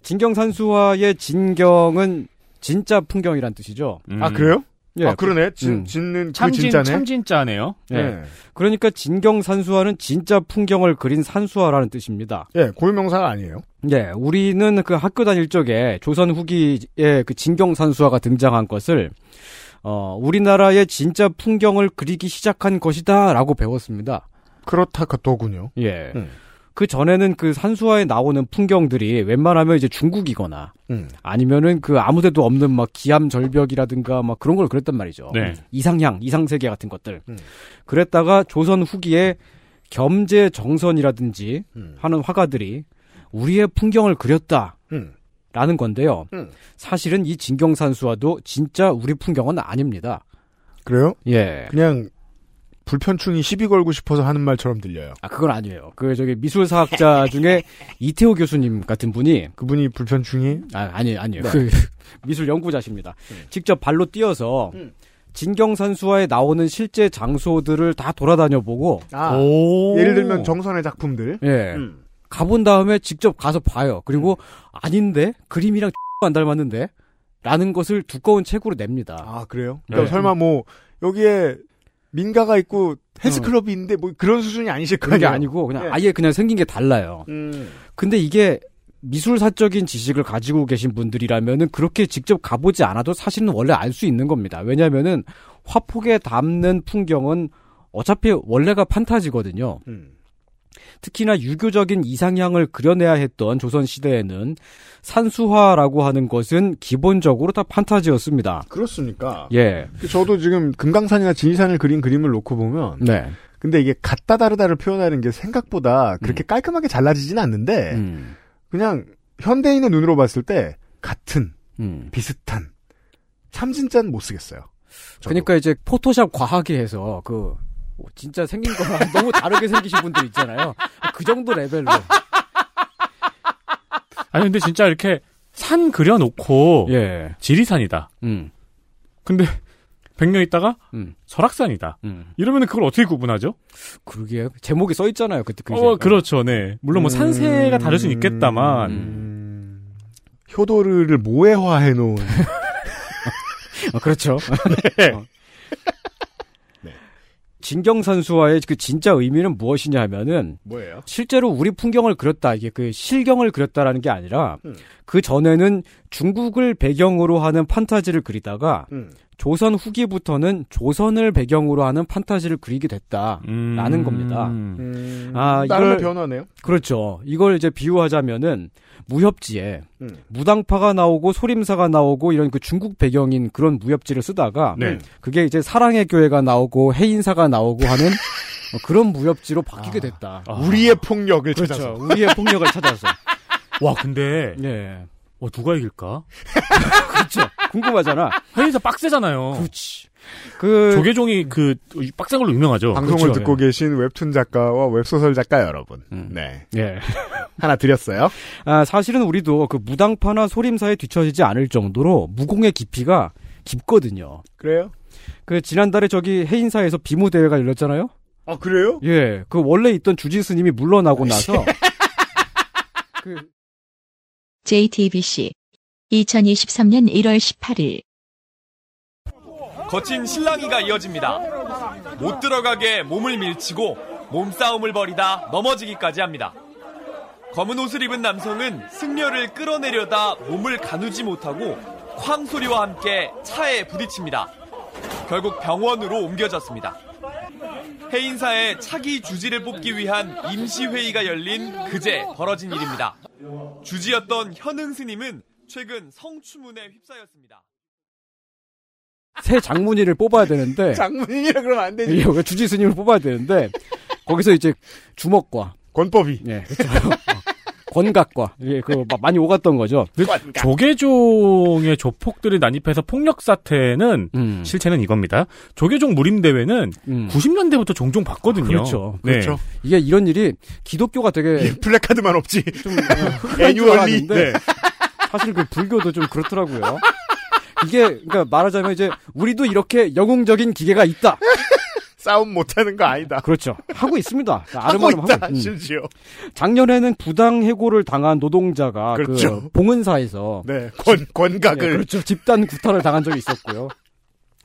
Speaker 10: 진경 산수화의 진경은 진짜 풍경이란 뜻이죠.
Speaker 2: 아, 그래요?
Speaker 10: 예,
Speaker 2: 아, 그러네. 진,
Speaker 10: 음.
Speaker 2: 짓는 그
Speaker 3: 참진,
Speaker 2: 진짜네.
Speaker 3: 참 진짜네요.
Speaker 10: 예.
Speaker 2: 예.
Speaker 10: 그러니까 진경 산수화는 진짜 풍경을 그린 산수화라는 뜻입니다.
Speaker 2: 예, 고유명사가 아니에요.
Speaker 10: 예, 우리는 그 학교 다닐 적에 조선 후기에 그 진경 산수화가 등장한 것을 어, 우리나라의 진짜 풍경을 그리기 시작한 것이다라고 배웠습니다.
Speaker 2: 그렇다, 더군요.
Speaker 10: 예.
Speaker 2: 음.
Speaker 10: 그 전에는 그 산수화에 나오는 풍경들이 웬만하면 이제 중국이거나
Speaker 2: 음.
Speaker 10: 아니면은 그 아무데도 없는 막 기암 절벽이라든가 막 그런 걸 그랬단 말이죠.
Speaker 3: 네.
Speaker 10: 이상향, 이상세계 같은 것들.
Speaker 2: 음.
Speaker 10: 그랬다가 조선 후기에 겸재 정선이라든지
Speaker 2: 음.
Speaker 10: 하는 화가들이 우리의 풍경을 그렸다.
Speaker 2: 음.
Speaker 10: 라는 건데요.
Speaker 2: 음.
Speaker 10: 사실은 이 진경산수화도 진짜 우리 풍경은 아닙니다.
Speaker 2: 그래요?
Speaker 10: 예.
Speaker 2: 그냥, 불편충이 시비 걸고 싶어서 하는 말처럼 들려요.
Speaker 10: 아, 그건 아니에요. 그, 저기, 미술사학자 중에 이태호 교수님 같은 분이,
Speaker 2: 그분이 불편충이?
Speaker 10: 아, 아니, 아니에요.
Speaker 2: 네.
Speaker 10: 그, 미술 연구자십니다. 직접 발로 뛰어서,
Speaker 2: 음.
Speaker 10: 진경산수화에 나오는 실제 장소들을 다 돌아다녀 보고,
Speaker 2: 아,
Speaker 3: 오.
Speaker 2: 예를 들면 정선의 작품들.
Speaker 10: 예.
Speaker 2: 음.
Speaker 10: 가본 다음에 직접 가서 봐요. 그리고, 아닌데? 그림이랑 안 닮았는데? 라는 것을 두꺼운 책으로 냅니다.
Speaker 2: 아, 그래요?
Speaker 10: 네.
Speaker 2: 그러니까 설마 뭐, 여기에 민가가 있고 헬스클럽이 있는데 뭐 그런 수준이 아니실 거
Speaker 10: 그런 게
Speaker 2: 아니에요?
Speaker 10: 아니고, 그냥
Speaker 2: 예.
Speaker 10: 아예 그냥 생긴 게 달라요.
Speaker 2: 음.
Speaker 10: 근데 이게 미술사적인 지식을 가지고 계신 분들이라면은 그렇게 직접 가보지 않아도 사실은 원래 알 수 있는 겁니다. 왜냐면은 화폭에 담는 풍경은 어차피 원래가 판타지거든요.
Speaker 2: 음.
Speaker 10: 특히나 유교적인 이상향을 그려내야 했던 조선 시대에는 산수화라고 하는 것은 기본적으로 다 판타지였습니다.
Speaker 2: 그렇습니까?
Speaker 10: 예.
Speaker 2: 저도 지금 금강산이나 지리산을 그린 그림을 놓고 보면
Speaker 10: 네.
Speaker 2: 근데 이게 같다 다르다를 표현하는 게 생각보다 그렇게
Speaker 10: 음.
Speaker 2: 깔끔하게 잘라지진 않는데
Speaker 10: 음.
Speaker 2: 그냥 현대인의 눈으로 봤을 때 같은
Speaker 10: 음.
Speaker 2: 비슷한 참 진짜는 못 쓰겠어요. 저도.
Speaker 10: 그러니까 이제 포토샵 과하게 해서 그 진짜 생긴 거랑 너무 다르게 생기신 분들 있잖아요. 그 정도 레벨로.
Speaker 3: 아니 근데 진짜 이렇게 산 그려놓고
Speaker 10: 예.
Speaker 3: 지리산이다.
Speaker 10: 음.
Speaker 3: 근데 100년 있다가
Speaker 10: 음.
Speaker 3: 설악산이다.
Speaker 10: 음.
Speaker 3: 이러면 그걸 어떻게 구분하죠?
Speaker 10: 그러게요. 제목이 써 있잖아요. 그때 그
Speaker 3: 어, 그렇죠, 네. 물론 뭐 산세가 다를 수는 있겠다만.
Speaker 2: 음. 효도를 모해화해 놓은
Speaker 10: 어, 그렇죠.
Speaker 3: 네.
Speaker 10: 어. 진경산수화의 그 진짜 의미는 무엇이냐 하면은
Speaker 2: 뭐예요?
Speaker 10: 실제로 우리 풍경을 그렸다 이게 그 실경을 그렸다라는 게 아니라
Speaker 2: 음.
Speaker 10: 그 전에는 중국을 배경으로 하는 판타지를 그리다가
Speaker 2: 음.
Speaker 10: 조선 후기부터는 조선을 배경으로 하는 판타지를 그리게 됐다라는
Speaker 3: 음.
Speaker 10: 겁니다.
Speaker 2: 음,
Speaker 10: 아,
Speaker 2: 나름의
Speaker 10: 이걸-
Speaker 2: 변화네요.
Speaker 10: 그렇죠. 이걸 이제 비유하자면은 무협지에
Speaker 2: 음.
Speaker 10: 무당파가 나오고 소림사가 나오고 이런 그 중국 배경인 그런 무협지를 쓰다가
Speaker 3: 네.
Speaker 10: 그게 이제 사랑의 교회가 나오고 해인사가 나오고 하는 어, 그런 무협지로 바뀌게 됐다.
Speaker 3: 아.
Speaker 2: 우리의 폭력을
Speaker 10: 그렇죠.
Speaker 2: 찾아서.
Speaker 10: 우리의 폭력을 찾아서.
Speaker 3: 와, 근데,
Speaker 10: 예.
Speaker 3: 와, 누가 이길까?
Speaker 10: 그렇죠. 궁금하잖아.
Speaker 3: 회의사 빡세잖아요.
Speaker 10: 그렇지. 그
Speaker 3: 조계종이 그, 빡센 걸로 유명하죠.
Speaker 2: 방송을
Speaker 3: 그렇죠.
Speaker 2: 듣고 계신 웹툰 작가와 웹소설 작가 여러분.
Speaker 10: 음.
Speaker 2: 네.
Speaker 10: 예.
Speaker 2: 하나 드렸어요.
Speaker 10: 아, 사실은 우리도 그 무당파나 소림사에 뒤처지지 않을 정도로 무공의 깊이가 깊거든요.
Speaker 2: 그래요?
Speaker 10: 그 지난달에 저기 해인사에서 비무 대회가 열렸잖아요.
Speaker 2: 아, 그래요?
Speaker 10: 예, 그 원래 있던 주지 스님이 물러나고 나서 그
Speaker 1: JTBC 2023년 1월 18일
Speaker 12: 거친 실랑이가 이어집니다. 못 들어가게 몸을 밀치고 몸싸움을 벌이다 넘어지기까지 합니다. 검은 옷을 입은 남성은 승려를 끌어내려다 몸을 가누지 못하고 쾅 소리와 함께 차에 부딪힙니다. 결국 병원으로 옮겨졌습니다. 해인사의 차기 주지를 뽑기 위한 임시회의가 열린 그제 벌어진 일입니다. 주지였던 현흥 스님은 최근 성추문에 휩싸였습니다.
Speaker 10: 새 장문의를 뽑아야 되는데
Speaker 2: 장문이라 그러면 안 되지.
Speaker 10: 예, 왜 주지 스님을 뽑아야 되는데 거기서 이제 주먹과
Speaker 2: 권법이.
Speaker 10: 예, 그렇죠. 어, 권각과 예, 그 마- 많이 오갔던 거죠.
Speaker 3: 조계종의 조폭들이 난입해서 폭력 사태는
Speaker 10: 음,
Speaker 3: 실체는 이겁니다. 조계종 무림 대회는
Speaker 10: 음.
Speaker 3: 90년대부터 종종 봤거든요.
Speaker 10: 그렇죠.
Speaker 3: 네.
Speaker 2: 그렇죠.
Speaker 10: 이게 이런 일이 기독교가 되게
Speaker 2: 예, 플래카드만 없지.
Speaker 10: 좀
Speaker 2: 애뉴얼리.
Speaker 3: 네.
Speaker 10: 사실 그 불교도 좀 그렇더라고요. 이게 그러니까 말하자면 이제 우리도 이렇게 영웅적인 기계가 있다.
Speaker 2: 싸움 못하는 거 아니다.
Speaker 10: 그렇죠. 하고 있습니다.
Speaker 2: 하고
Speaker 10: 아름아름
Speaker 2: 있다,
Speaker 10: 하고, 음.
Speaker 2: 심지어.
Speaker 10: 작년에는 부당 해고를 당한 노동자가
Speaker 2: 그렇죠.
Speaker 10: 그 봉은사에서
Speaker 2: 네. 권,
Speaker 10: 예,
Speaker 2: 권각을.
Speaker 10: 그렇죠. 집단 구타를 당한 적이 있었고요.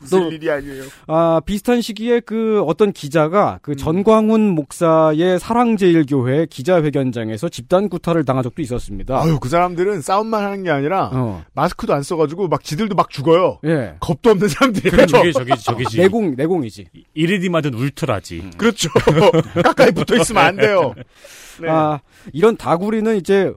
Speaker 2: 쓸 일이 아니에요.
Speaker 10: 아, 비슷한 시기에 그 어떤 기자가
Speaker 2: 음.
Speaker 10: 그 전광훈 목사의 사랑제일교회 기자회견장에서 집단 구타를 당한 적도 있었습니다.
Speaker 2: 아유, 그 사람들은 싸움만 하는 게 아니라,
Speaker 10: 어.
Speaker 2: 마스크도 안 써가지고, 막 지들도 막 죽어요.
Speaker 10: 예.
Speaker 2: 겁도 없는 사람들이에요.
Speaker 3: 그래, 저기, 저기, 저기지.
Speaker 10: 내공, 내공이지.
Speaker 3: 이리디 맞은 울트라지.
Speaker 2: 그렇죠. 가까이 붙어 있으면 안 돼요. 네.
Speaker 10: 아, 이런 다구리는 이제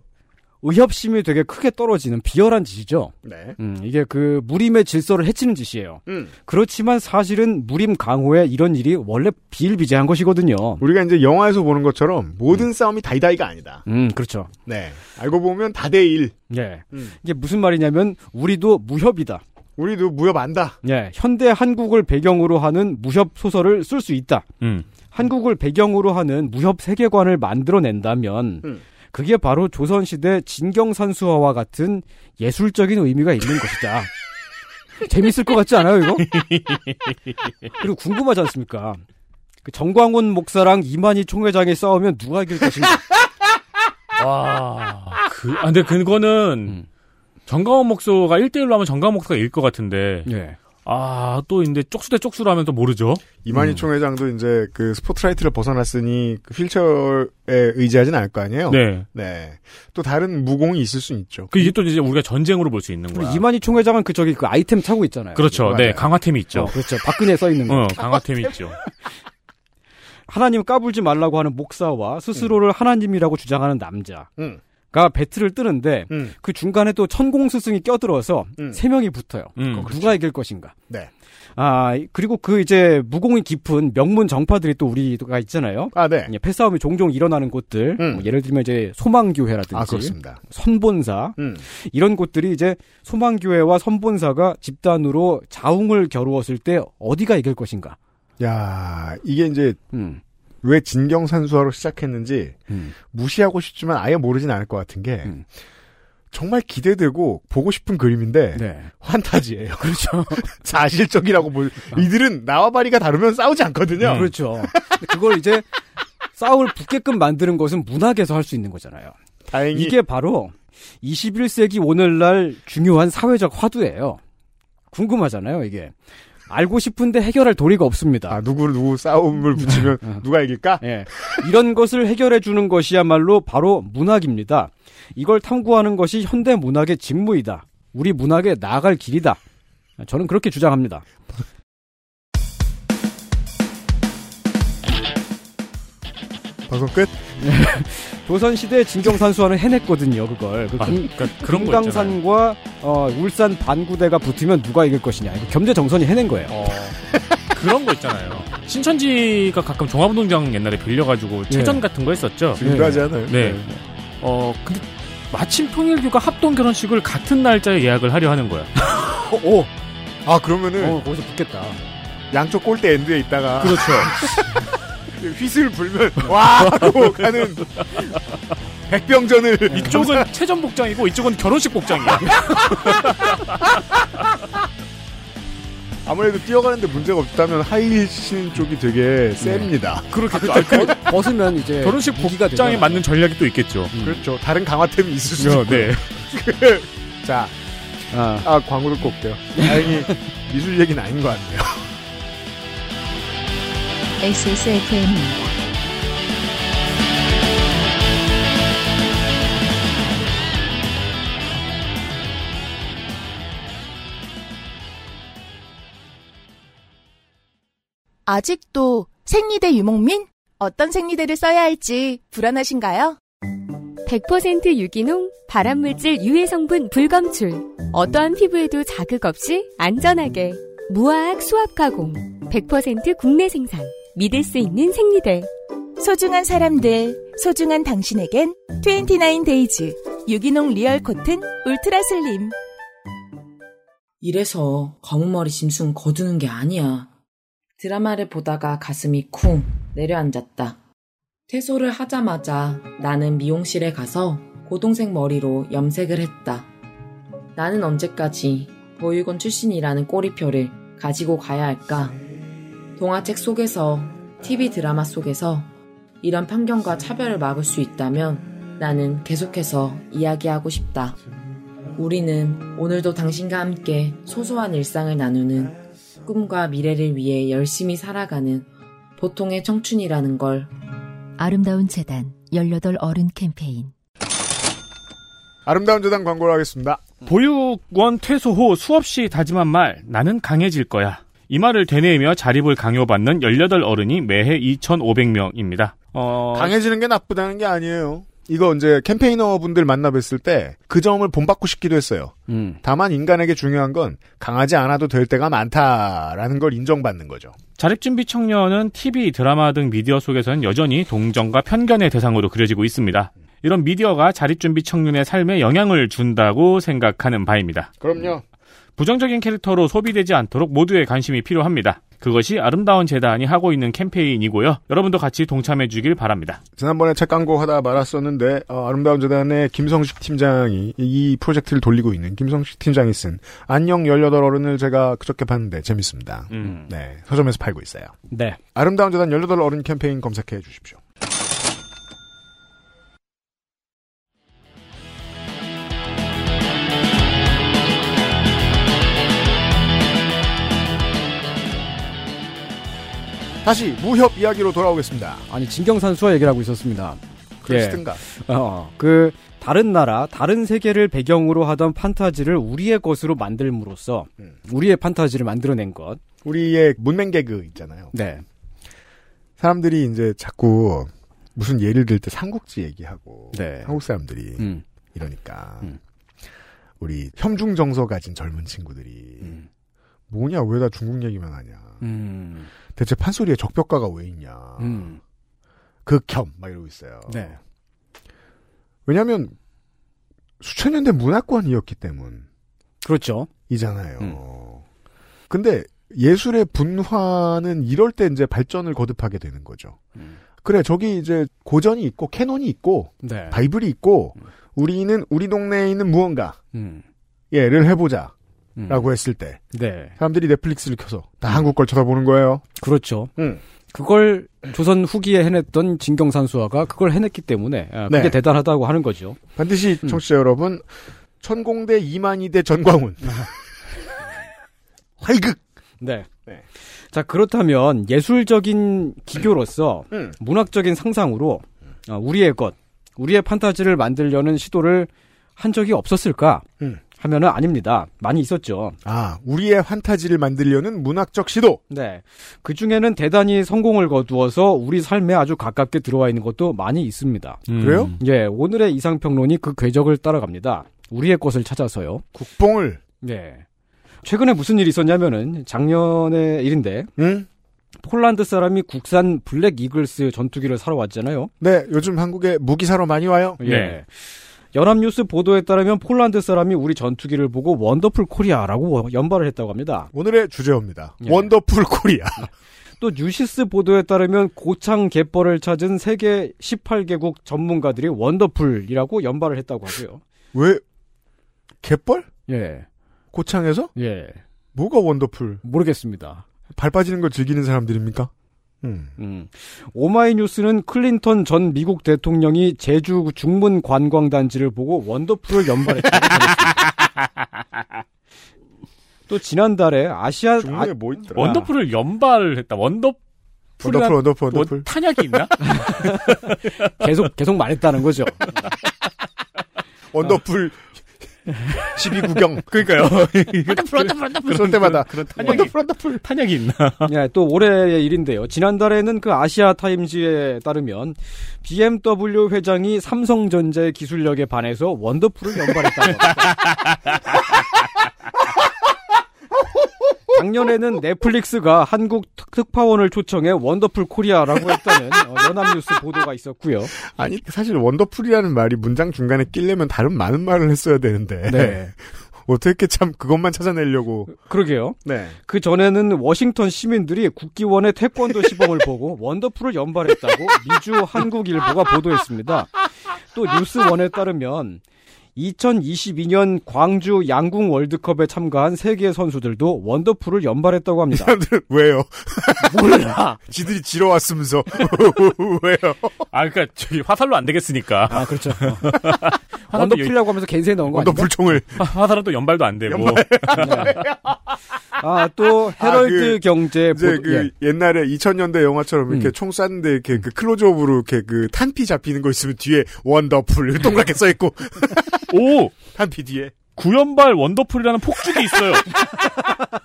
Speaker 10: 의협심이 되게 크게 떨어지는 비열한 짓이죠.
Speaker 2: 네.
Speaker 10: 음, 이게 그 무림의 질서를 해치는 짓이에요.
Speaker 2: 음.
Speaker 10: 그렇지만 사실은 무림 강호에 이런 일이 원래 비일비재한 것이거든요.
Speaker 2: 우리가 이제 영화에서 보는 것처럼 모든 싸움이 다이다이가 아니다.
Speaker 10: 음, 그렇죠.
Speaker 2: 네. 알고 보면 다대일.
Speaker 10: 예.
Speaker 2: 음.
Speaker 10: 이게 무슨 말이냐면 우리도 무협이다.
Speaker 2: 우리도 무협 안다.
Speaker 10: 예. 현대 한국을 배경으로 하는 무협 소설을 쓸 수 있다.
Speaker 3: 음.
Speaker 10: 한국을 배경으로 하는 무협 세계관을 만들어낸다면
Speaker 2: 음.
Speaker 10: 그게 바로 조선시대 진경산수화와 같은 예술적인 의미가 있는 것이다. 재밌을 것 같지 않아요, 이거? 그리고 궁금하지 않습니까? 그 정광훈 목사랑 이만희 총회장이 싸우면 누가 이길 것인가?
Speaker 3: 와. 그, 아, 근데 그거는,
Speaker 10: 음.
Speaker 3: 정강원 목소가 1대1로 하면 정강원 목소가 이길 것 같은데,
Speaker 10: 예.
Speaker 3: 아, 또 이제 쪽수 대 쪽수로 하면 또 모르죠.
Speaker 2: 이만희
Speaker 10: 음.
Speaker 2: 총회장도 이제 그 스포트라이트를 벗어났으니 그 휠체어에 의지하진 않을 거 아니에요?
Speaker 3: 네.
Speaker 2: 네. 또 다른 무공이 있을 수 있죠.
Speaker 3: 그 이게 또 이제 우리가 전쟁으로 볼 수 있는 거야.
Speaker 10: 이만희 총회장은 그 저기 그 아이템 차고 있잖아요.
Speaker 3: 그렇죠.
Speaker 2: 맞아요.
Speaker 3: 네, 강화템이 있죠.
Speaker 10: 어, 그렇죠. 박근혜 써 있는 거.
Speaker 3: 어, 강화템이 있죠.
Speaker 10: 하나님 까불지 말라고 하는 목사와 스스로를 하나님이라고 주장하는 남자 가
Speaker 2: 음.
Speaker 10: 배틀을 뜨는데
Speaker 2: 음.
Speaker 10: 그 중간에 또 천공 스승이 껴들어서
Speaker 2: 음.
Speaker 10: 세 명이 붙어요.
Speaker 3: 음.
Speaker 10: 누가 이길 것인가?
Speaker 2: 네.
Speaker 10: 아 그리고 그 이제 무공이 깊은 명문 정파들이 또 우리가 있잖아요.
Speaker 2: 아, 네.
Speaker 10: 예, 패싸움이 종종 일어나는 곳들,
Speaker 2: 음.
Speaker 10: 뭐 예를 들면 이제 소망교회라든지
Speaker 2: 아, 그렇습니다.
Speaker 10: 선본사
Speaker 2: 음.
Speaker 10: 이런 곳들이 이제 소망교회와 선본사가 집단으로 자웅을 겨루었을 때 어디가 이길 것인가?
Speaker 2: 야, 이게 이제
Speaker 10: 음.
Speaker 2: 왜 진경산수화로 시작했는지
Speaker 10: 음.
Speaker 2: 무시하고 싶지만 아예 모르진 않을 것 같은 게
Speaker 10: 음.
Speaker 2: 정말 기대되고 보고 싶은 그림인데
Speaker 10: 네.
Speaker 2: 환타지예요.
Speaker 10: 그렇죠.
Speaker 2: 사실적이라고 볼 이들은 나와 바리가 다르면 싸우지 않거든요.
Speaker 10: 그렇죠. 그걸 이제 싸울 붙게끔 만드는 것은 문학에서 할 수 있는 거잖아요.
Speaker 2: 다행히
Speaker 10: 이게 바로 21세기 오늘날 중요한 사회적 화두예요. 궁금하잖아요, 이게. 알고 싶은데 해결할 도리가 없습니다.
Speaker 2: 아, 누구 누구 싸움을 붙이면
Speaker 10: 어.
Speaker 2: 누가 이길까?
Speaker 10: 예. 이런 것을 해결해 주는 것이야말로 바로 문학입니다. 이걸 탐구하는 것이 현대 문학의 직무이다. 우리 문학에 나아갈 길이다. 저는 그렇게 주장합니다.
Speaker 2: 방송 끝.
Speaker 10: 조선시대 진경산수화는 해냈거든요, 그걸. 그
Speaker 3: 아,
Speaker 10: 금,
Speaker 3: 그러니까 그런 거
Speaker 10: 금강산과 어, 울산 반구대가 붙으면 누가 이길 것이냐. 이거 겸재정선이 해낸 거예요.
Speaker 3: 어, 그런 거 있잖아요. 신천지가 가끔 종합운동장 옛날에 빌려가지고 체전 같은 거 했었죠.
Speaker 2: 지금도 하지 않아요?
Speaker 3: 네. 어, 근데 마침 통일교가 합동 결혼식을 같은 날짜에 예약을 하려 하는 거야.
Speaker 2: 어, 오. 아 그러면은
Speaker 10: 어, 거기서 붙겠다.
Speaker 2: 양쪽 골대 엔드에 있다가
Speaker 10: 그렇죠.
Speaker 2: 휘슬 불면 와 하고 가는 백병전을
Speaker 3: 이쪽은 체전 복장이고 이쪽은 결혼식 복장이야.
Speaker 2: 아무래도 뛰어가는데 문제가 없다면 하이힐 신는 쪽이 되게 셉니다.
Speaker 3: 그렇겠죠.
Speaker 10: 아, 그, 벗으면 이제
Speaker 3: 결혼식
Speaker 10: 무기가
Speaker 3: 복장에
Speaker 10: 되잖아요.
Speaker 3: 맞는 전략이 또 있겠죠.
Speaker 2: 그렇죠. 다른 강화템이 있을 수도
Speaker 3: 어,
Speaker 2: 있고.
Speaker 3: 네.
Speaker 2: 자,
Speaker 10: 아,
Speaker 2: 아 광고 듣고 올게요. 다행히 미술 얘기는 아닌 것 같네요.
Speaker 1: XSFM입니다.
Speaker 6: 아직도 생리대 유목민? 어떤 생리대를 써야 할지 불안하신가요?
Speaker 7: 100% 유기농, 발암물질 유해 성분 불검출. 어떠한 피부에도 자극 없이 안전하게. 무화학 수압 가공. 100% 국내 생산. 믿을 수 있는 생리대.
Speaker 6: 소중한 사람들, 소중한 당신에겐 29데이즈 유기농 리얼 코튼 울트라 슬림.
Speaker 13: 이래서 검은 머리 짐승 거두는 게 아니야. 드라마를 보다가 가슴이 쿵 내려앉았다. 퇴소를 하자마자 나는 미용실에 가서 고동색 머리로 염색을 했다. 나는 언제까지 보육원 출신이라는 꼬리표를 가지고 가야 할까? 동화책 속에서, TV 드라마 속에서 이런 편견과 차별을 막을 수 있다면 나는 계속해서 이야기하고 싶다. 우리는 오늘도 당신과 함께 소소한 일상을 나누는 꿈과 미래를 위해 열심히 살아가는 보통의 청춘이라는 걸
Speaker 1: 아름다운 재단 18 어른 캠페인
Speaker 2: 아름다운 재단 광고를 하겠습니다.
Speaker 3: 보육원 퇴소 후 수없이 다짐한 말, 나는 강해질 거야. 이 말을 되뇌이며 자립을 강요받는 18 어른이 매해 2,500명입니다. 어,
Speaker 2: 강해지는 게 나쁘다는 게 아니에요. 이거 이제 캠페이너 분들 만나 뵀을 때 그 점을 본받고 싶기도 했어요.
Speaker 10: 음.
Speaker 2: 다만 인간에게 중요한 건 강하지 않아도 될 때가 많다라는 걸 인정받는 거죠.
Speaker 3: 자립준비 청년은 TV, 드라마 등 미디어 속에서는 여전히 동정과 편견의 대상으로 그려지고 있습니다. 이런 미디어가 자립준비 청년의 삶에 영향을 준다고 생각하는 바입니다.
Speaker 2: 그럼요.
Speaker 3: 부정적인 캐릭터로 소비되지 않도록 모두의 관심이 필요합니다. 그것이 아름다운 재단이 하고 있는 캠페인이고요. 여러분도 같이 동참해 주길 바랍니다.
Speaker 2: 지난번에 책 광고 하다 말았었는데 어, 아름다운 재단의 김성식 팀장이 이 프로젝트를 돌리고 있는 김성식 팀장이 쓴 안녕 18 어른을 제가 그저께 봤는데 재밌습니다.
Speaker 3: 음.
Speaker 2: 네, 서점에서 팔고 있어요.
Speaker 10: 네.
Speaker 2: 아름다운 재단 18 어른 캠페인 검색해 주십시오. 다시 무협 이야기로 돌아오겠습니다.
Speaker 10: 아니 진경산 수화 얘기를 하고 있었습니다.
Speaker 2: 그러시든가.
Speaker 10: 어, 그 다른 나라, 다른 세계를 배경으로 하던 판타지를 우리의 것으로 만들므로써
Speaker 2: 음.
Speaker 10: 우리의 판타지를 만들어낸 것.
Speaker 2: 우리의 문맹 개그 있잖아요.
Speaker 10: 네.
Speaker 2: 사람들이 이제 자꾸 무슨 예를 들 때 삼국지 얘기하고
Speaker 10: 네.
Speaker 2: 한국 사람들이
Speaker 10: 음.
Speaker 2: 이러니까
Speaker 10: 음.
Speaker 2: 우리 혐중 정서 가진 젊은 친구들이
Speaker 10: 음.
Speaker 2: 뭐냐 왜 다 중국 얘기만 하냐
Speaker 10: 음.
Speaker 2: 대체 판소리에 적벽가가 왜 있냐
Speaker 10: 음.
Speaker 2: 극혐 막 이러고 있어요.
Speaker 10: 네.
Speaker 2: 왜냐하면 수천 년대 문화권이었기 때문
Speaker 10: 그렇죠.
Speaker 2: 이잖아요.
Speaker 10: 음.
Speaker 2: 근데 예술의 분화는 이럴 때 이제 발전을 거듭하게 되는 거죠.
Speaker 10: 음.
Speaker 2: 그래 저기 이제 고전이 있고 캐논이 있고
Speaker 10: 네.
Speaker 2: 바이블이 있고 우리는 우리 동네에 있는 무언가
Speaker 10: 음.
Speaker 2: 예를 해보자
Speaker 10: 음.
Speaker 2: 라고 했을 때
Speaker 10: 네.
Speaker 2: 사람들이 넷플릭스를 켜서 다 한국 걸 쳐다보는 거예요.
Speaker 10: 그렇죠.
Speaker 2: 음.
Speaker 10: 그걸 조선 후기에 해냈던 진경산수화가 그걸 해냈기 때문에 아, 그게
Speaker 2: 네.
Speaker 10: 대단하다고 하는 거죠.
Speaker 2: 반드시
Speaker 10: 음.
Speaker 2: 청취자 여러분 천공대 이만희대 전광훈 화이극
Speaker 10: 네.
Speaker 2: 네.
Speaker 10: 자 그렇다면 예술적인 기교로서
Speaker 2: 음.
Speaker 10: 문학적인 상상으로 어, 우리의 것, 우리의 판타지를 만들려는 시도를 한 적이 없었을까?
Speaker 2: 음.
Speaker 10: 하면은 아닙니다. 많이 있었죠.
Speaker 2: 아, 우리의 환타지를 만들려는 문학적 시도.
Speaker 10: 네. 그 중에는 대단히 성공을 거두어서 우리 삶에 아주 가깝게 들어와 있는 것도 많이 있습니다.
Speaker 2: 음. 그래요?
Speaker 10: 예, 오늘의 이상평론이 그 궤적을 따라갑니다. 우리의 것을 찾아서요.
Speaker 2: 국뽕을.
Speaker 10: 예. 최근에 무슨 일이 있었냐면은 작년의 일인데.
Speaker 2: 응?
Speaker 10: 폴란드 사람이 국산 블랙 이글스 전투기를 사러 왔잖아요.
Speaker 2: 네, 요즘 한국에 무기 사러 많이 와요.
Speaker 10: 예. 연합뉴스 보도에 따르면 폴란드 사람이 우리 전투기를 보고 원더풀 코리아라고 연발을 했다고 합니다.
Speaker 2: 오늘의 주제입니다.
Speaker 10: 예.
Speaker 2: 원더풀 코리아.
Speaker 10: 또 뉴시스 보도에 따르면 고창 갯벌을 찾은 세계 18개국 전문가들이 원더풀이라고 연발을 했다고 하고요.
Speaker 2: 왜 갯벌?
Speaker 10: 예.
Speaker 2: 고창에서?
Speaker 10: 예.
Speaker 2: 뭐가 원더풀?
Speaker 10: 모르겠습니다.
Speaker 2: 발 빠지는 걸 즐기는 사람들입니까? 음.
Speaker 10: 음. 오마이뉴스는 클린턴 전 미국 대통령이 제주 중문 관광단지를 보고 원더풀을 연발했다고. 또 지난달에 아시아
Speaker 2: 중문에 뭐 있더라?
Speaker 3: 원더풀을 연발했다. 원더
Speaker 2: 원더풀, 원더풀,
Speaker 3: 뭐
Speaker 2: 원더풀.
Speaker 3: 탄약이 있나?
Speaker 10: 계속 계속 말했다는 거죠.
Speaker 2: 원더풀 12구경.
Speaker 3: 그러니까요.
Speaker 2: 원더풀, 원더풀, 원더풀. 쏠 때마다.
Speaker 3: 그런 탄약이,
Speaker 2: 원더풀, 원더풀.
Speaker 3: 탄약이 있나?
Speaker 10: 예, 또 올해의 일인데요. 지난달에는 그 아시아 타임즈에 따르면 BMW 회장이 삼성전자의 기술력에 반해서 원더풀을 연발했다고. 작년에는 넷플릭스가 한국 특- 특파원을 초청해 원더풀 코리아라고 했다는 어, 연합뉴스 보도가 있었고요.
Speaker 2: 아니, 사실 원더풀이라는 말이 문장 중간에 끼려면 다른 많은 말을 했어야 되는데.
Speaker 10: 네.
Speaker 2: 어떻게 참 그것만 찾아내려고.
Speaker 10: 그러게요.
Speaker 2: 네.
Speaker 10: 그 전에는 워싱턴 시민들이 국기원의 태권도 시범을 보고 원더풀을 연발했다고 미주 한국일보가 보도했습니다. 또 뉴스원에 따르면 2022년 광주 양궁 월드컵에 참가한 세계 선수들도 원더풀을 연발했다고 합니다.
Speaker 2: 사람들은 왜요?
Speaker 10: 몰라.
Speaker 2: 지들이 사러 왔으면서. 왜요?
Speaker 3: 아, 그니까, 저기, 화살로 안 되겠으니까.
Speaker 10: 아, 그렇죠. 원더풀이라고 하면서 겐세이 넣은 거 아닌가?
Speaker 2: 원더풀총을.
Speaker 3: 화살은 또 연발도 안 되고.
Speaker 10: 아, 또 헤럴드
Speaker 2: 아, 그,
Speaker 10: 경제
Speaker 2: 이제
Speaker 10: 보도,
Speaker 2: 그
Speaker 10: 예.
Speaker 2: 옛날에 2000년대 영화처럼 이렇게
Speaker 10: 음.
Speaker 2: 총 쐈는데 이렇게 그 클로즈업으로 이렇게 그 탄피 잡히는 거 있으면 뒤에 원더풀 이렇게 동그랗게 써 있고
Speaker 3: 오!
Speaker 2: 탄피 뒤에
Speaker 3: 구연발 원더풀이라는 폭죽이 있어요.